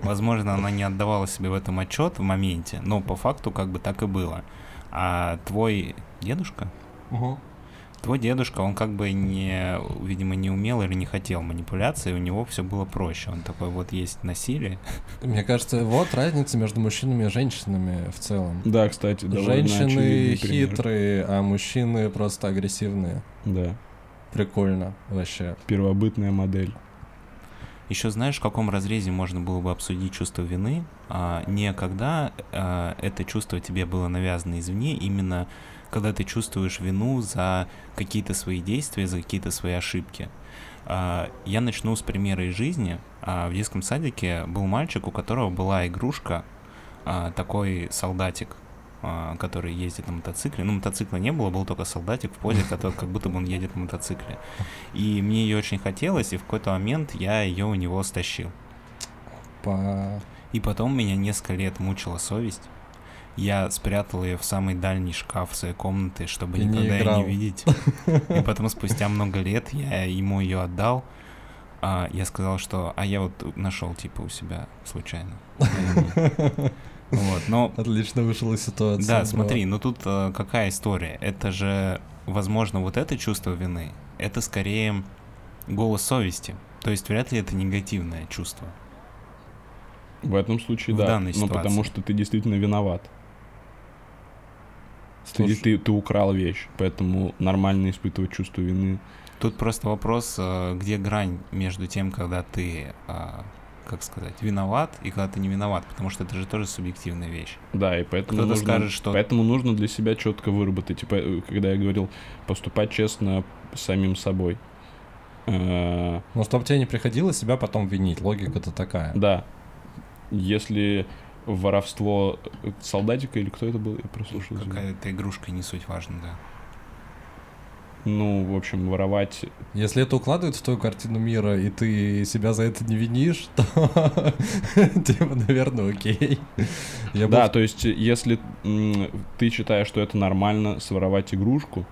Возможно, она не отдавала себе в этом отчет в моменте, но по факту как бы так и было. А твой дедушка, Твой дедушка, он как бы не, видимо, не умел или не хотел манипуляции, у него все было проще. Он такой, вот есть насилие. Мне кажется, вот разница между мужчинами и женщинами в целом. Да, кстати, Женщины очевидный пример. хитрые, а мужчины просто агрессивные. Да, Прикольно вообще. первобытная модель. Еще знаешь, в каком разрезе можно было бы обсудить чувство вины? А, не когда а, это чувство тебе было навязано извне, именно когда ты чувствуешь вину за какие-то свои действия, за какие-то свои ошибки. А, я начну с примера из жизни. А, в детском садике был мальчик, у которого была игрушка, а, такой солдатик, который ездит на мотоцикле. Ну, мотоцикла не было, был только солдатик в позе, который как будто бы он едет на мотоцикле. И мне ее очень хотелось, и в какой-то момент я ее у него стащил. По... И потом меня несколько лет мучила совесть. Я спрятал ее в самый дальний шкаф своей комнаты, чтобы И не никогда ее играл. не видеть. И потом спустя много лет я ему ее отдал. А я сказал, что а я вот нашел типа у себя случайно. Вот, но Отлично вышла из ситуации. да, бро. смотри, ну тут э, какая история? Это же, возможно, вот это чувство вины, это скорее голос совести. То есть вряд ли это негативное чувство. В этом случае, В да. данной ну, потому что ты действительно виноват. Ты, Слушай, ты, ты украл вещь, поэтому нормально испытывать чувство вины. Тут просто вопрос, э, где грань между тем, когда ты, а, как сказать, виноват и когда ты не виноват, потому что это же тоже субъективная вещь. Да, и поэтому Кто-то нужно, скажет, что- поэтому нужно для себя четко выработать. Типа, э, когда я говорил, поступать честно с самим собой. Э, Ну, чтобы тебе не приходилось себя потом винить, логика-то такая. Да. Если воровство солдатика или кто это был, я прослушал. Какая-то игрушка, не суть важно, да. Ну, в общем, воровать... Если это укладывается в твою картину мира, и ты себя за это не винишь, то, типа, наверное, окей. Я Да, то есть, если ты считаешь, что это нормально своровать игрушку,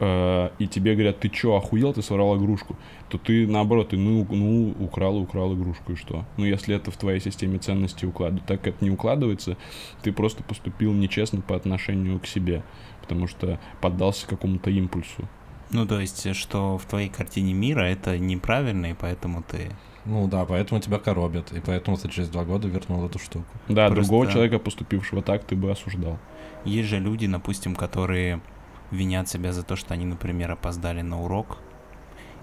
э, и тебе говорят, ты чё, охуел, ты своровал игрушку, то ты, наоборот, ты, ну, ну, украл, и украл игрушку, и что? Ну, если это в твоей системе ценностей укладывается, так как это не укладывается, ты просто поступил нечестно по отношению к себе, потому что поддался какому-то импульсу. Ну, то есть, что в твоей картине мира это неправильно, и поэтому ты... Ну да, поэтому тебя коробят, и поэтому ты через два года вернул эту штуку. Да, Просто- другого человека, поступившего так, ты бы осуждал. Есть же люди, допустим, которые винят себя за то, что они, например, опоздали на урок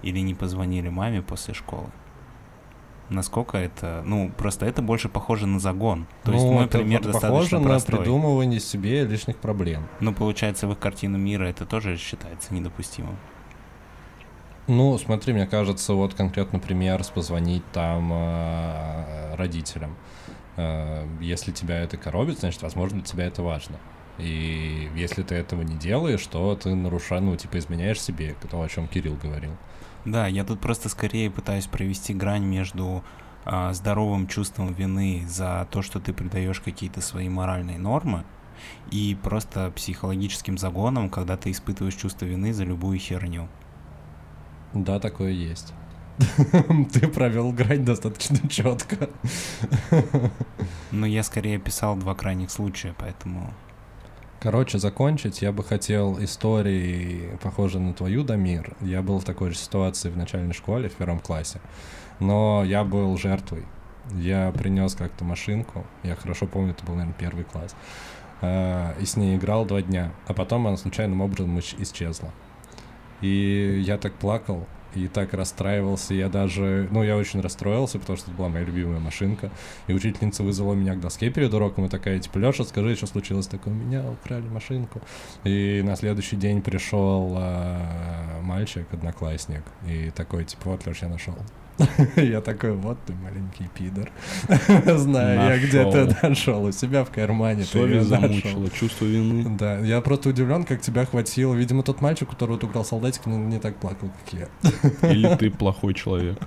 или не позвонили маме после школы. Насколько это... Ну, просто это больше похоже на загон. То есть Ну, мой это пример достаточно похоже на простой. придумывание себе лишних проблем. Но получается, в их картину мира это тоже считается недопустимым. Ну, смотри, мне кажется, вот конкретно пример с позвонить там э, родителям. Э, Если тебя это коробит, значит, возможно, для тебя это важно. И если ты этого не делаешь, то ты нарушаешь, ну, типа, изменяешь себе, то, о чем Кирилл говорил. Да, я тут просто скорее пытаюсь провести грань между а, здоровым чувством вины за то, что ты придаешь какие-то свои моральные нормы, и просто психологическим загоном, когда ты испытываешь чувство вины за любую херню. Да, такое есть. Ты провел грань достаточно четко. Но я скорее писал два крайних случая, поэтому... Короче, закончить я бы хотел истории, похожие на твою, Дамир. Я был в такой же ситуации в начальной школе, в первом классе. Но я был жертвой. Я принес как-то машинку. Я хорошо помню, это был, наверное, первый класс. А, И с ней играл два дня. А потом она случайным образом исч- исчезла. И я так плакал, и так расстраивался. Я даже, ну, я очень расстроился, потому что это была моя любимая машинка. И учительница вызвала меня к доске перед уроком и такая, типа, Леша, скажи, что случилось такое? У меня украли машинку. И на следующий день пришел а, мальчик, одноклассник, и такой, типа, вот, Леш, я нашел. Я такой, вот ты маленький пидор. Знаю, я где ты Нашёл. нашел, у себя в кармане Совесть замучила, чувство вины. Да, я просто удивлен, как тебя хватило. Видимо, тот мальчик, который вот украл солдатик, ну, не так плакал, как я. Или ты плохой человек.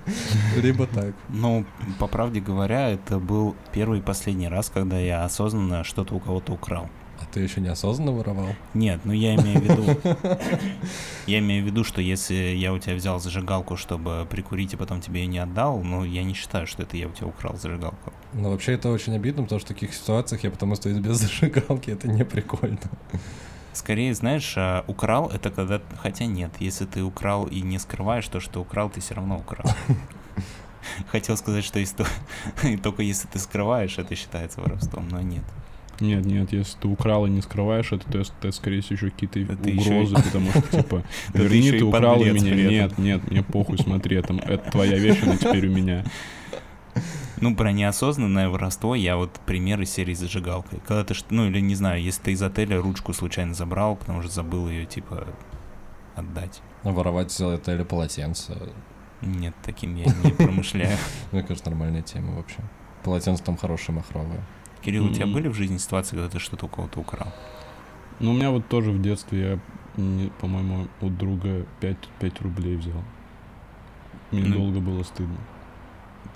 Либо так. Ну, по правде говоря, это был первый и последний раз, когда я осознанно что-то у кого-то украл. Ты еще неосознанно воровал? Нет, ну я имею в виду... Я имею в виду, что если я у тебя взял зажигалку, чтобы прикурить, и потом тебе ее не отдал, ну, я не считаю, что это я у тебя украл зажигалку. Но вообще это очень обидно, потому что в таких ситуациях я потому что без зажигалки, это не прикольно. Скорее, знаешь, а, украл это когда... Хотя нет, если ты украл и не скрываешь то, что украл, ты все равно украл. Хотел сказать, что если только если ты скрываешь, это считается воровством, но нет. Нет, нет, если ты украл и не скрываешь это, то это, скорее всего, еще какие-то Это еще угрозы, потому что, типа, верни, еще ты украл меня. Нет, нет, мне похуй, смотри, это, это твоя вещь, она теперь у меня. Ну, про неосознанное воровство я вот пример из серии с зажигалкой. Когда ты, ну или не знаю, если ты из отеля ручку случайно забрал, потому что забыл ее, типа, отдать. Воровать из отеля полотенце. Нет, таким я не промышляю. Мне кажется, нормальная тема вообще. Полотенце там хорошее, махровое. Кирилл, у тебя были в жизни ситуации, когда ты что-то у кого-то украл? Ну, у меня вот тоже в детстве я, по-моему, у друга 5, 5 рублей взял. Мне Ну. долго было стыдно.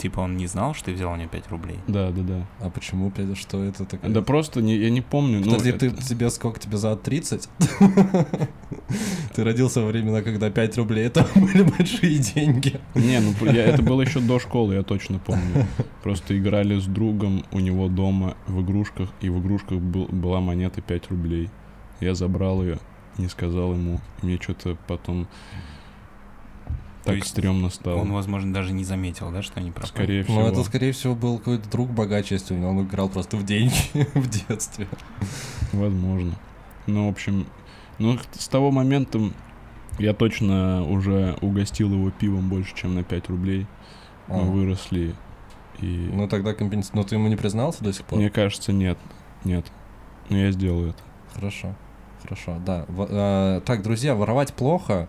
Типа он не знал, что ты взял у него 5 рублей? Да, да, да. А почему, опять, что это такое? Да просто не, я не помню. ну, Подожди, это- ты, тебе сколько тебе за 30? Ты родился во времена, когда 5 рублей это были большие деньги. Не, ну я- это было еще до школы, я точно помню. Просто играли с другом у него дома в игрушках, и в игрушках был- была монета 5 рублей. Я забрал ее, не сказал ему. Мне что-то потом так есть стрёмно стало. Он, возможно, даже не заметил, да, что они пропали? Скорее всего. Ну, это, скорее всего, был какой-то друг богаче, если у него он играл просто в деньги в детстве. Возможно. Ну, в общем, ну, с того момента я точно уже угостил его пивом больше, чем на 5 рублей. А. Мы выросли. И Ну, тогда компенс... Ну, ты ему не признался до сих пор? мне кажется, нет. Нет. Но я сделаю это. Хорошо, хорошо, да. В- а, так, друзья, воровать плохо.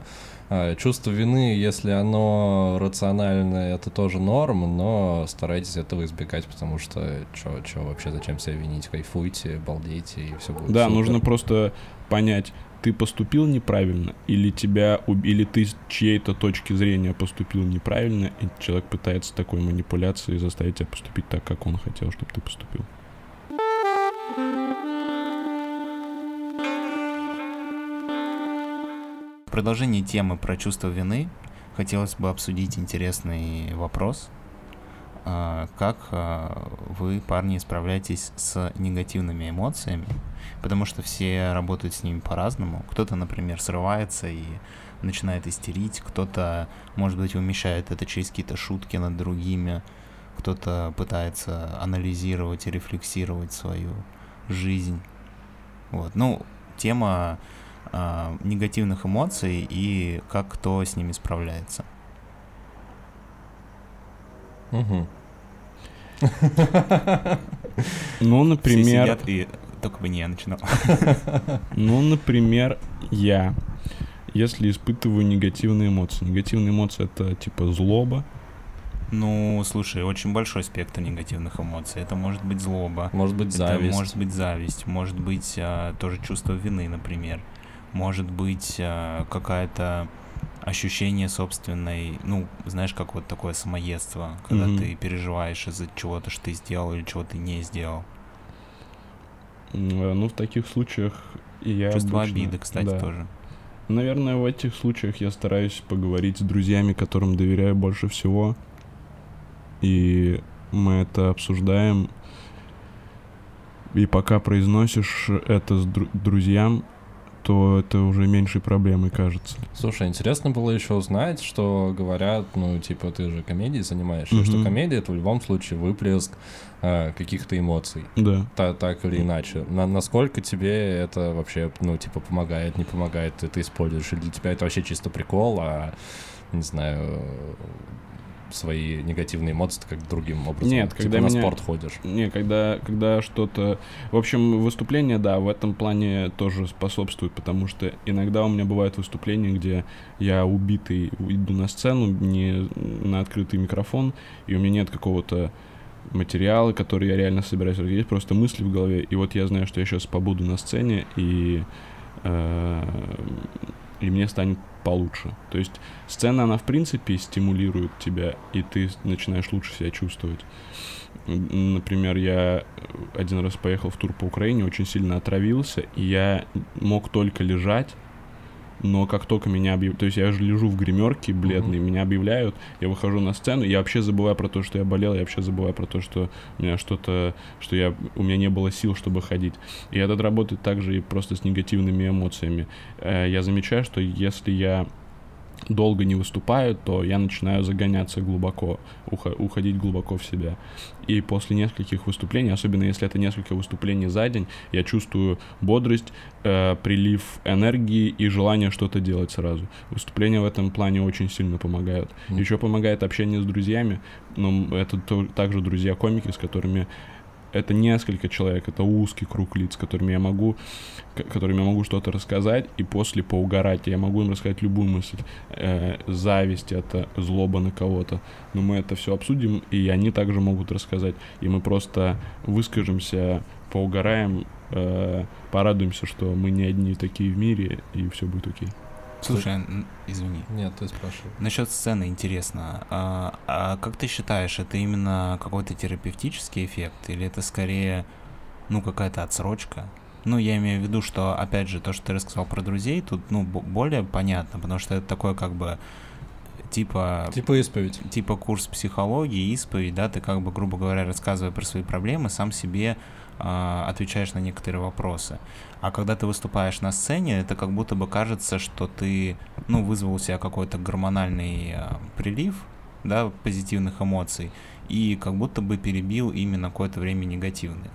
А, чувство вины, если оно рациональное, это тоже норм, но старайтесь этого избегать, потому что чё, чё вообще, зачем себя винить? Кайфуйте, балдейте, и все будет Да, супер. нужно просто понять, ты поступил неправильно, или тебя, или ты с чьей-то точки зрения поступил неправильно, и человек пытается такой манипуляцией заставить тебя поступить так, как он хотел, чтобы ты поступил. В продолжении темы про чувство вины хотелось бы обсудить интересный вопрос. А, Как а, вы, парни, справляетесь с негативными эмоциями? Потому что все работают с ними по-разному. Кто-то, например, срывается и начинает истерить, кто-то, может быть, умещает это через какие-то шутки над другими, кто-то пытается анализировать и рефлексировать свою жизнь. Вот. Ну, тема а, негативных эмоций и как кто с ними справляется. Мгм. Ну, Все например, сидят и только бы не я начинал. ну, например, я, если испытываю негативные эмоции. Негативные эмоции это типа злоба, Ну, слушай, очень большой спектр негативных эмоций. Это может быть злоба, Может быть, это зависть. может быть зависть, может быть а, тоже чувство вины, например. Может быть а, какая-то ощущение собственной, ну, знаешь, как вот такое самоедство, когда Мгм. ты переживаешь из-за чего-то, что ты сделал или чего ты не сделал. Э, ну, в таких случаях я Чувство обычно- обиды, кстати, да. тоже. Наверное, в этих случаях я стараюсь поговорить с друзьями, которым доверяю больше всего. И мы это обсуждаем. И пока произносишь это с дру- друзьям, то это уже меньшей проблемой кажется. Слушай, интересно было еще узнать, что говорят, ну, типа, ты же комедией занимаешься, Мгм. что комедия — это в любом случае выплеск э, каких-то эмоций. Да. Та- так или иначе. На- насколько тебе это вообще, ну, типа, помогает, не помогает, ты это используешь? Или для тебя это вообще чисто прикол, а, не знаю, свои негативные эмоции как другим образом? Нет, типа, когда на меня- спорт ходишь. Не, когда, когда что-то... В общем, выступление, да, в этом плане тоже способствует, потому что иногда у меня бывают выступления, где я убитый иду на сцену, не на открытый микрофон, и у меня нет какого-то материала, который я реально собираюсь. Есть просто мысли в голове, и вот я знаю, что я сейчас побуду на сцене, и, э, и мне станет получше. То есть сцена, она в принципе стимулирует тебя, и ты начинаешь лучше себя чувствовать. Например, я один раз поехал в тур по Украине, очень сильно отравился, и я мог только лежать, но как только меня объявляют, то есть я же лежу в гримерке бледный, Мгм. меня объявляют, я выхожу на сцену, я вообще забываю про то, что я болел, я вообще забываю про то, что у меня что-то, что я, у меня не было сил, чтобы ходить. И этот работает также и просто с негативными эмоциями. Э, Я замечаю, что если я долго не выступаю, то я начинаю загоняться глубоко, ухо- уходить глубоко в себя. И после нескольких выступлений, особенно если это несколько выступлений за день, я чувствую бодрость, э, прилив энергии и желание что-то делать сразу. Выступления в этом плане очень сильно помогают. Мгм. Еще помогает общение с друзьями, но это то- также друзья-комики, с которыми это несколько человек, это узкий круг лиц, которыми я могу, к- которым я могу что-то рассказать и после поугарать. Я могу им рассказать любую мысль. Э, зависть это злоба на кого-то. Но мы это все обсудим, и они также могут рассказать. И мы просто выскажемся, поугараем, э, порадуемся, что мы не одни такие в мире, и все будет окей. Слушай, н- извини. Нет, ты спрашивай. Насчет сцены интересно. А, а как ты считаешь, это именно какой-то терапевтический эффект или это скорее, ну, какая-то отсрочка? Ну, я имею в виду, что, опять же, то, что ты рассказал про друзей, тут, ну, бо- более понятно, потому что это такое, как бы, типа, Типа исповедь. типа курс психологии, исповедь, да, ты как бы, грубо говоря, рассказывая про свои проблемы, сам себе отвечаешь на некоторые вопросы. А когда ты выступаешь на сцене, это как будто бы кажется, что ты, ну, вызвал у себя какой-то гормональный а, прилив, да, позитивных эмоций, и как будто бы перебил именно какое-то время негативный.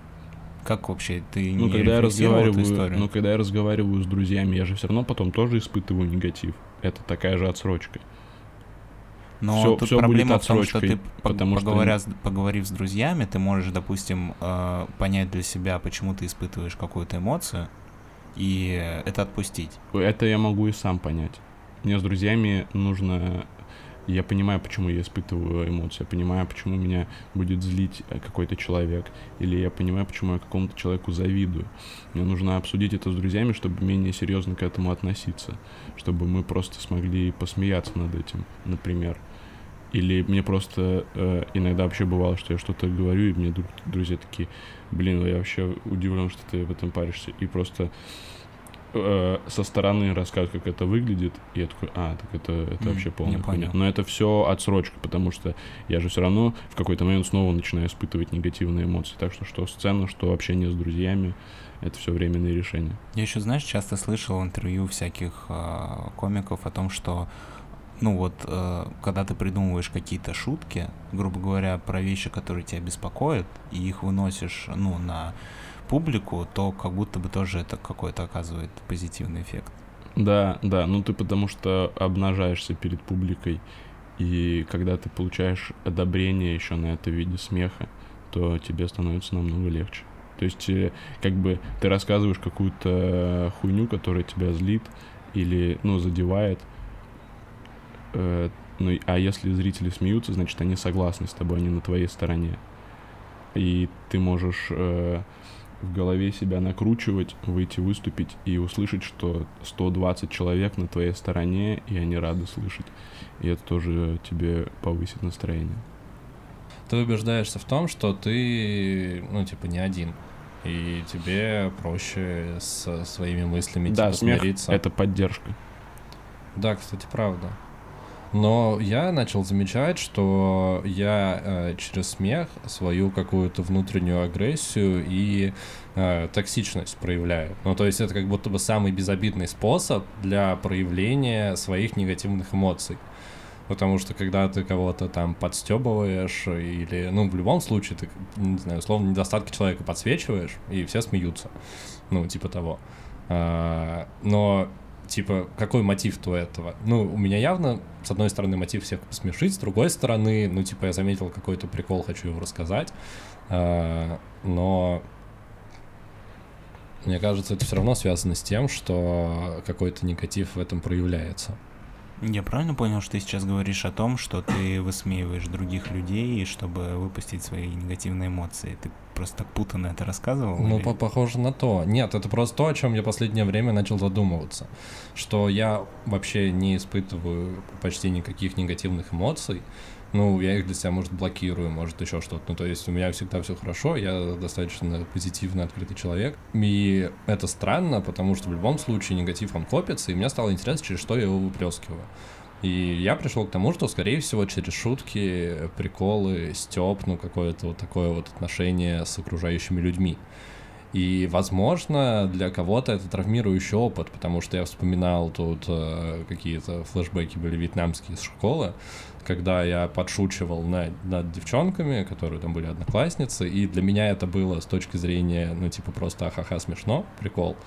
Как вообще ты Ну, не когда я рефлексировал эту разговариваю, историю? ну, когда я разговариваю с друзьями, я же все равно потом тоже испытываю негатив. Это такая же отсрочка. Но всё- тут всё проблема в том, что ты, потому что- поговоря с- поговорив с друзьями, ты можешь, допустим, э, понять для себя, почему ты испытываешь какую-то эмоцию, и это отпустить. Это я могу и сам понять. Мне с друзьями нужно... Я понимаю, почему я испытываю эмоции, я понимаю, почему меня будет злить э, какой-то человек, или я понимаю, почему я какому-то человеку завидую. Мне нужно обсудить это с друзьями, чтобы менее серьезно к этому относиться, чтобы мы просто смогли посмеяться над этим, например. Или мне просто э, иногда вообще бывало, что я что-то говорю, и мне друг- друзья такие, блин, я вообще удивлен, что ты в этом паришься. И просто э, со стороны рассказывают, как это выглядит, и я такой, а, так это, это М, вообще полная хуйня. Но это все отсрочка, потому что я же все равно в какой-то момент снова начинаю испытывать негативные эмоции. Так что что сцена, что общение с друзьями, это все временные решения. Я еще, знаешь, часто слышал интервью всяких э, комиков о том, что, ну вот, э, когда ты придумываешь какие-то шутки, грубо говоря, про вещи, которые тебя беспокоят, и их выносишь, ну, на публику, то как будто бы тоже это какой-то оказывает позитивный эффект. Да, да, ну ты потому что обнажаешься перед публикой, и когда ты получаешь одобрение еще на это в виде смеха, то тебе становится намного легче. То есть, э, как бы ты рассказываешь какую-то хуйню, которая тебя злит или, ну, задевает, э, ну, а если зрители смеются, значит, они согласны с тобой, они на твоей стороне. И ты можешь э, в голове себя накручивать, выйти выступить и услышать, что 120 человек на твоей стороне, и они рады слышать. И это тоже тебе повысит настроение. Ты убеждаешься в том, что ты, ну, типа, не один. И тебе проще со своими мыслями, да, типа, смех смириться. — это поддержка. Да, кстати, правда. Но я начал замечать, что я э, через смех свою какую-то внутреннюю агрессию и э, токсичность проявляю. Ну, то есть это как будто бы самый безобидный способ для проявления своих негативных эмоций. Потому что когда ты кого-то там подстебываешь или, ну, в любом случае, ты, не знаю, условно, недостатки человека подсвечиваешь, и все смеются. Ну, типа того. А, но типа, какой мотив у этого? Ну, у меня явно, с одной стороны, мотив всех посмешить, с другой стороны, ну, типа, я заметил какой-то прикол, хочу его рассказать, А, но мне кажется, это все равно связано с тем, что какой-то негатив в этом проявляется. Я правильно понял, что ты сейчас говоришь о том, что ты высмеиваешь других людей, чтобы выпустить свои негативные эмоции? Ты просто так путанно это рассказывал? Ну, или- по- похоже на то. Нет, это просто то, о чем я последнее время начал задумываться. Что я вообще не испытываю почти никаких негативных эмоций. Ну, я их для себя, может, блокирую, может, еще что-то. Ну, то есть у меня всегда все хорошо, я достаточно позитивно открытый человек. И это странно, потому что в любом случае негатив, он копится, и мне стало интересно, через что я его выплескиваю. И я пришел к тому, что, скорее всего, через шутки, приколы, степ, ну, какое-то вот такое вот отношение с окружающими людьми. И, возможно, для кого-то это травмирующий опыт, потому что я вспоминал тут э, какие-то флешбеки были вьетнамские из школы, когда я подшучивал над, над девчонками, которые там были одноклассницы, и для меня это было с точки зрения, ну, типа, просто ахаха смешно, прикол.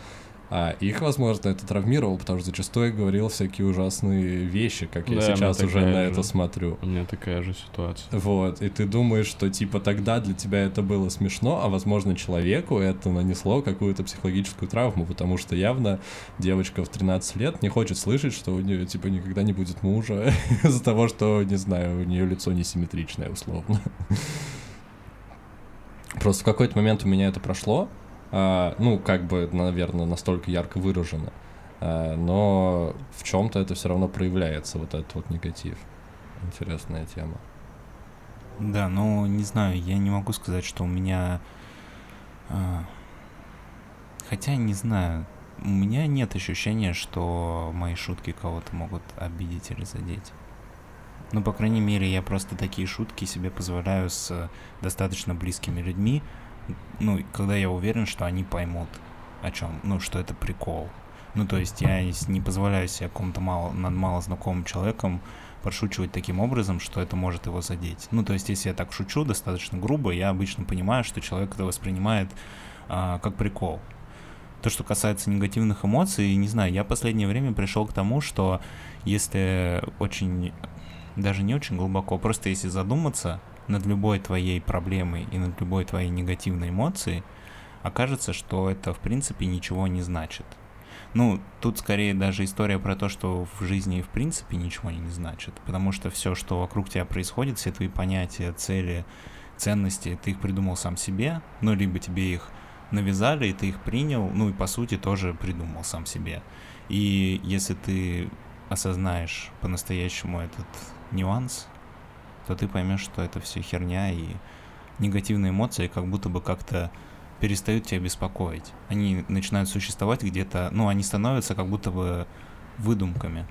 А их, возможно, это травмировало, потому что зачастую я говорил всякие ужасные вещи, как я Да, сейчас уже на же. это смотрю. У меня такая же ситуация. Вот, и ты думаешь, что типа тогда для тебя это было смешно, а возможно человеку это нанесло какую-то психологическую травму, потому что явно девочка в 13 лет не хочет слышать, что у нее типа никогда не будет мужа из-за того, что, не знаю, у нее лицо несимметричное условно. Просто в какой-то момент у меня это прошло, ну, как бы, наверное, настолько ярко выражено, а, но в чем-то это все равно проявляется, вот этот вот негатив. Интересная тема. Да, ну, не знаю, я не могу сказать, что у меня... а, Хотя, не знаю, у меня нет ощущения, что мои шутки кого-то могут обидеть или задеть. Ну, по крайней мере, я просто такие шутки себе позволяю с э, достаточно близкими людьми, ну, когда я уверен, что они поймут, о чем, ну, что это прикол. Ну, то есть я не позволяю себе какому-то мало, над мало знакомым человеком подшучивать таким образом, что это может его задеть. Ну, то есть, если я так шучу достаточно грубо, я обычно понимаю, что человек это воспринимает а, как прикол. То, что касается негативных эмоций, не знаю, я последнее время пришел к тому, что если очень, даже не очень глубоко, просто если задуматься над любой твоей проблемой и над любой твоей негативной эмоцией, окажется, что это в принципе ничего не значит. Ну, тут скорее даже история про то, что в жизни в принципе ничего не значит, потому что все, что вокруг тебя происходит, все твои понятия, цели, ценности, ты их придумал сам себе, ну, либо тебе их навязали, и ты их принял, ну, и по сути тоже придумал сам себе. И если ты осознаешь по-настоящему этот нюанс, то ты поймешь, что это все херня, и негативные эмоции как будто бы как-то перестают тебя беспокоить. Они начинают существовать где-то, ну, они становятся как будто бы выдумками.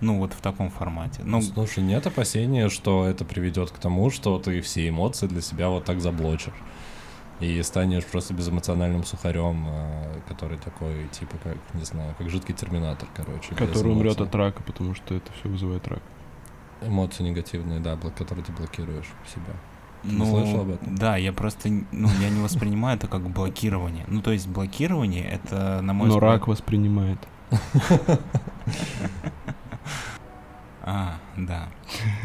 Ну, вот в таком формате. Ну, Слушай, нет опасения, что это приведет к тому, что ты все эмоции для себя вот так заблочишь. И станешь просто безэмоциональным сухарем, э, который такой, типа, как, не знаю, как жидкий терминатор, короче. Который умрет от рака, потому что это все вызывает рак. Эмоции негативные, да, которые ты блокируешь в себя. Ты ну, слышал об этом? Да, я просто, ну, я не воспринимаю это как блокирование. Ну, то есть блокирование это, на мой Но взгляд... рак воспринимает. А, да.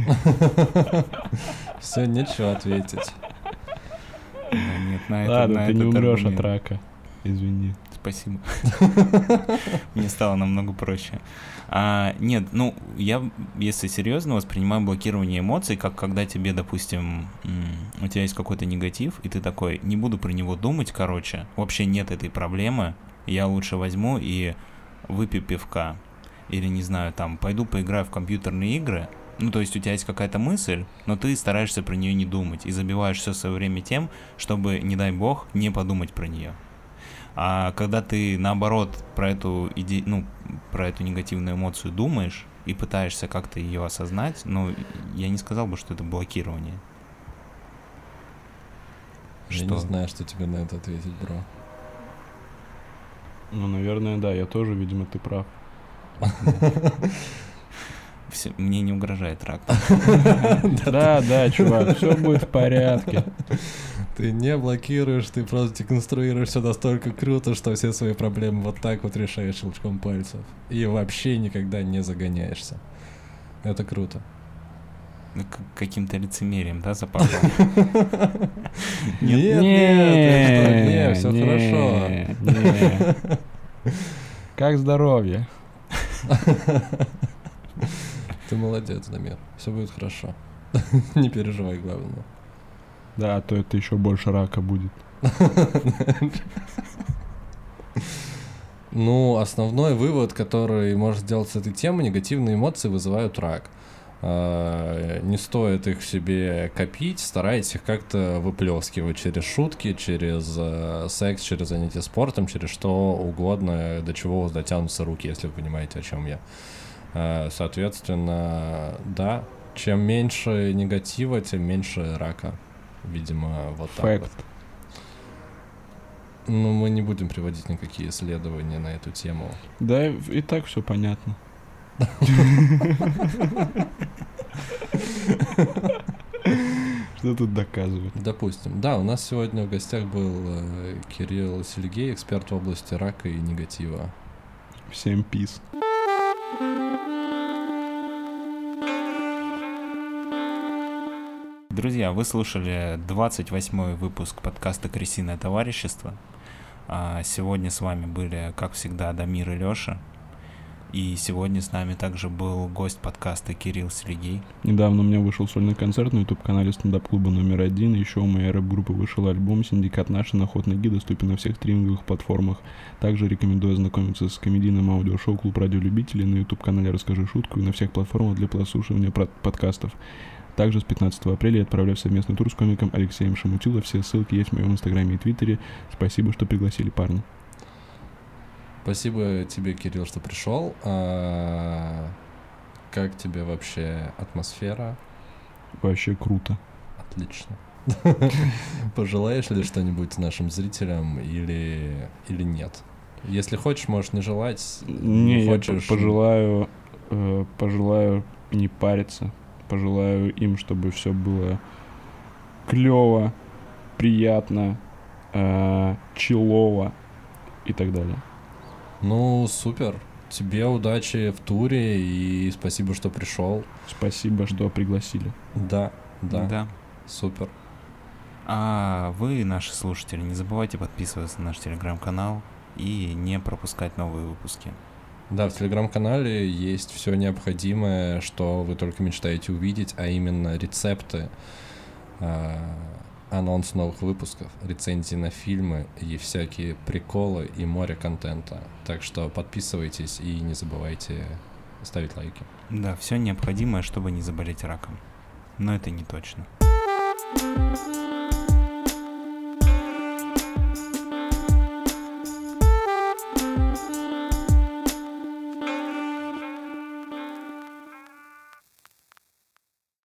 Все, нечего ответить. Да, нет, на это, Ладно, на ты не умрешь от рака. Извини. Спасибо. Мне стало намного проще. А, нет, ну, я, если серьезно, воспринимаю блокирование эмоций, как когда тебе, допустим, у тебя есть какой-то негатив, и ты такой, не буду про него думать, короче, вообще нет этой проблемы, я лучше возьму и выпью пивка. Или, не знаю, там, пойду поиграю в компьютерные игры, ну, то есть у тебя есть какая-то мысль, но ты стараешься про нее не думать и забиваешь все свое время тем, чтобы, не дай бог, не подумать про нее. А когда ты наоборот про эту иде... ну, про эту негативную эмоцию думаешь и пытаешься как-то ее осознать, ну, я не сказал бы, что это блокирование. Я Что? не знаю, что тебе на это ответить, бро. Ну, наверное, да, я тоже, видимо, ты прав. Всё- мне не угрожает рак. Да, да, чувак, все будет в порядке. Ты не блокируешь, ты просто деконструируешь все настолько круто, что все свои проблемы вот так вот решаешь щелчком пальцев. И вообще никогда не загоняешься. Это круто. Ну, к- Каким-то лицемерием, да, запахло? Нет, нет, все хорошо. Как здоровье? Ты молодец, Дамир. Все будет хорошо. Не переживай, главное. Да, а то это еще больше рака будет. Ну, основной вывод, который может сделать с этой темы, негативные эмоции вызывают рак. А, Не стоит их в себе копить, старайтесь их как-то выплескивать через шутки, через э, секс, через занятия спортом, через что угодно, до чего дотянутся руки, если вы понимаете, о чем я. А, Соответственно, да, чем меньше негатива, тем меньше рака. Видимо, вот так вот. Ну, мы не будем приводить никакие исследования на эту тему. Да, и и так все понятно. Что тут доказывать? Допустим. Да, у нас сегодня в гостях был э, Кирилл Сельгей, эксперт в области рака и негатива. Всем peace. Друзья, вы слушали 28 выпуск подкаста «Крысиное товарищество». А Сегодня с вами были, как всегда, Дамир и Лёша. И сегодня с нами также был гость подкаста Кирилл Селегей. Недавно у меня вышел сольный концерт на YouTube-канале стендап-клуба номер один. Еще у моей рэп-группы вышел альбом «Синдикат наши» на ход ноги, доступен на всех стриминговых платформах. Также рекомендую ознакомиться с комедийным аудиошоу «Клуб радиолюбителей» на YouTube-канале «Расскажи шутку» и на всех платформах для прослушивания про- подкастов. Также с 15 апреля я отправляю совместный тур с комиком Алексеем Шамутило. Все ссылки есть в моем инстаграме и твиттере. Спасибо, что пригласили парни. Спасибо тебе, Кирилл, что пришел. А, Как тебе вообще атмосфера? Вообще круто. Отлично. Пожелаешь ли что-нибудь нашим зрителям или, или нет? Если хочешь, можешь не желать. Не, я хочешь... п- пожелаю, э, пожелаю не париться. Пожелаю им, чтобы все было клево, приятно, э, челово и так далее. Ну, супер. Тебе удачи в туре и спасибо, что пришел. Спасибо, что пригласили. Да, да, да. супер. А вы, наши слушатели, не забывайте подписываться на наш телеграм-канал и не пропускать новые выпуски. Да, в телеграм-канале есть все необходимое, что вы только мечтаете увидеть, а именно рецепты, а, анонс новых выпусков, рецензии на фильмы и всякие приколы и море контента. Так что подписывайтесь и не забывайте ставить лайки. Да, все необходимое, чтобы не заболеть раком. Но это не точно. Thank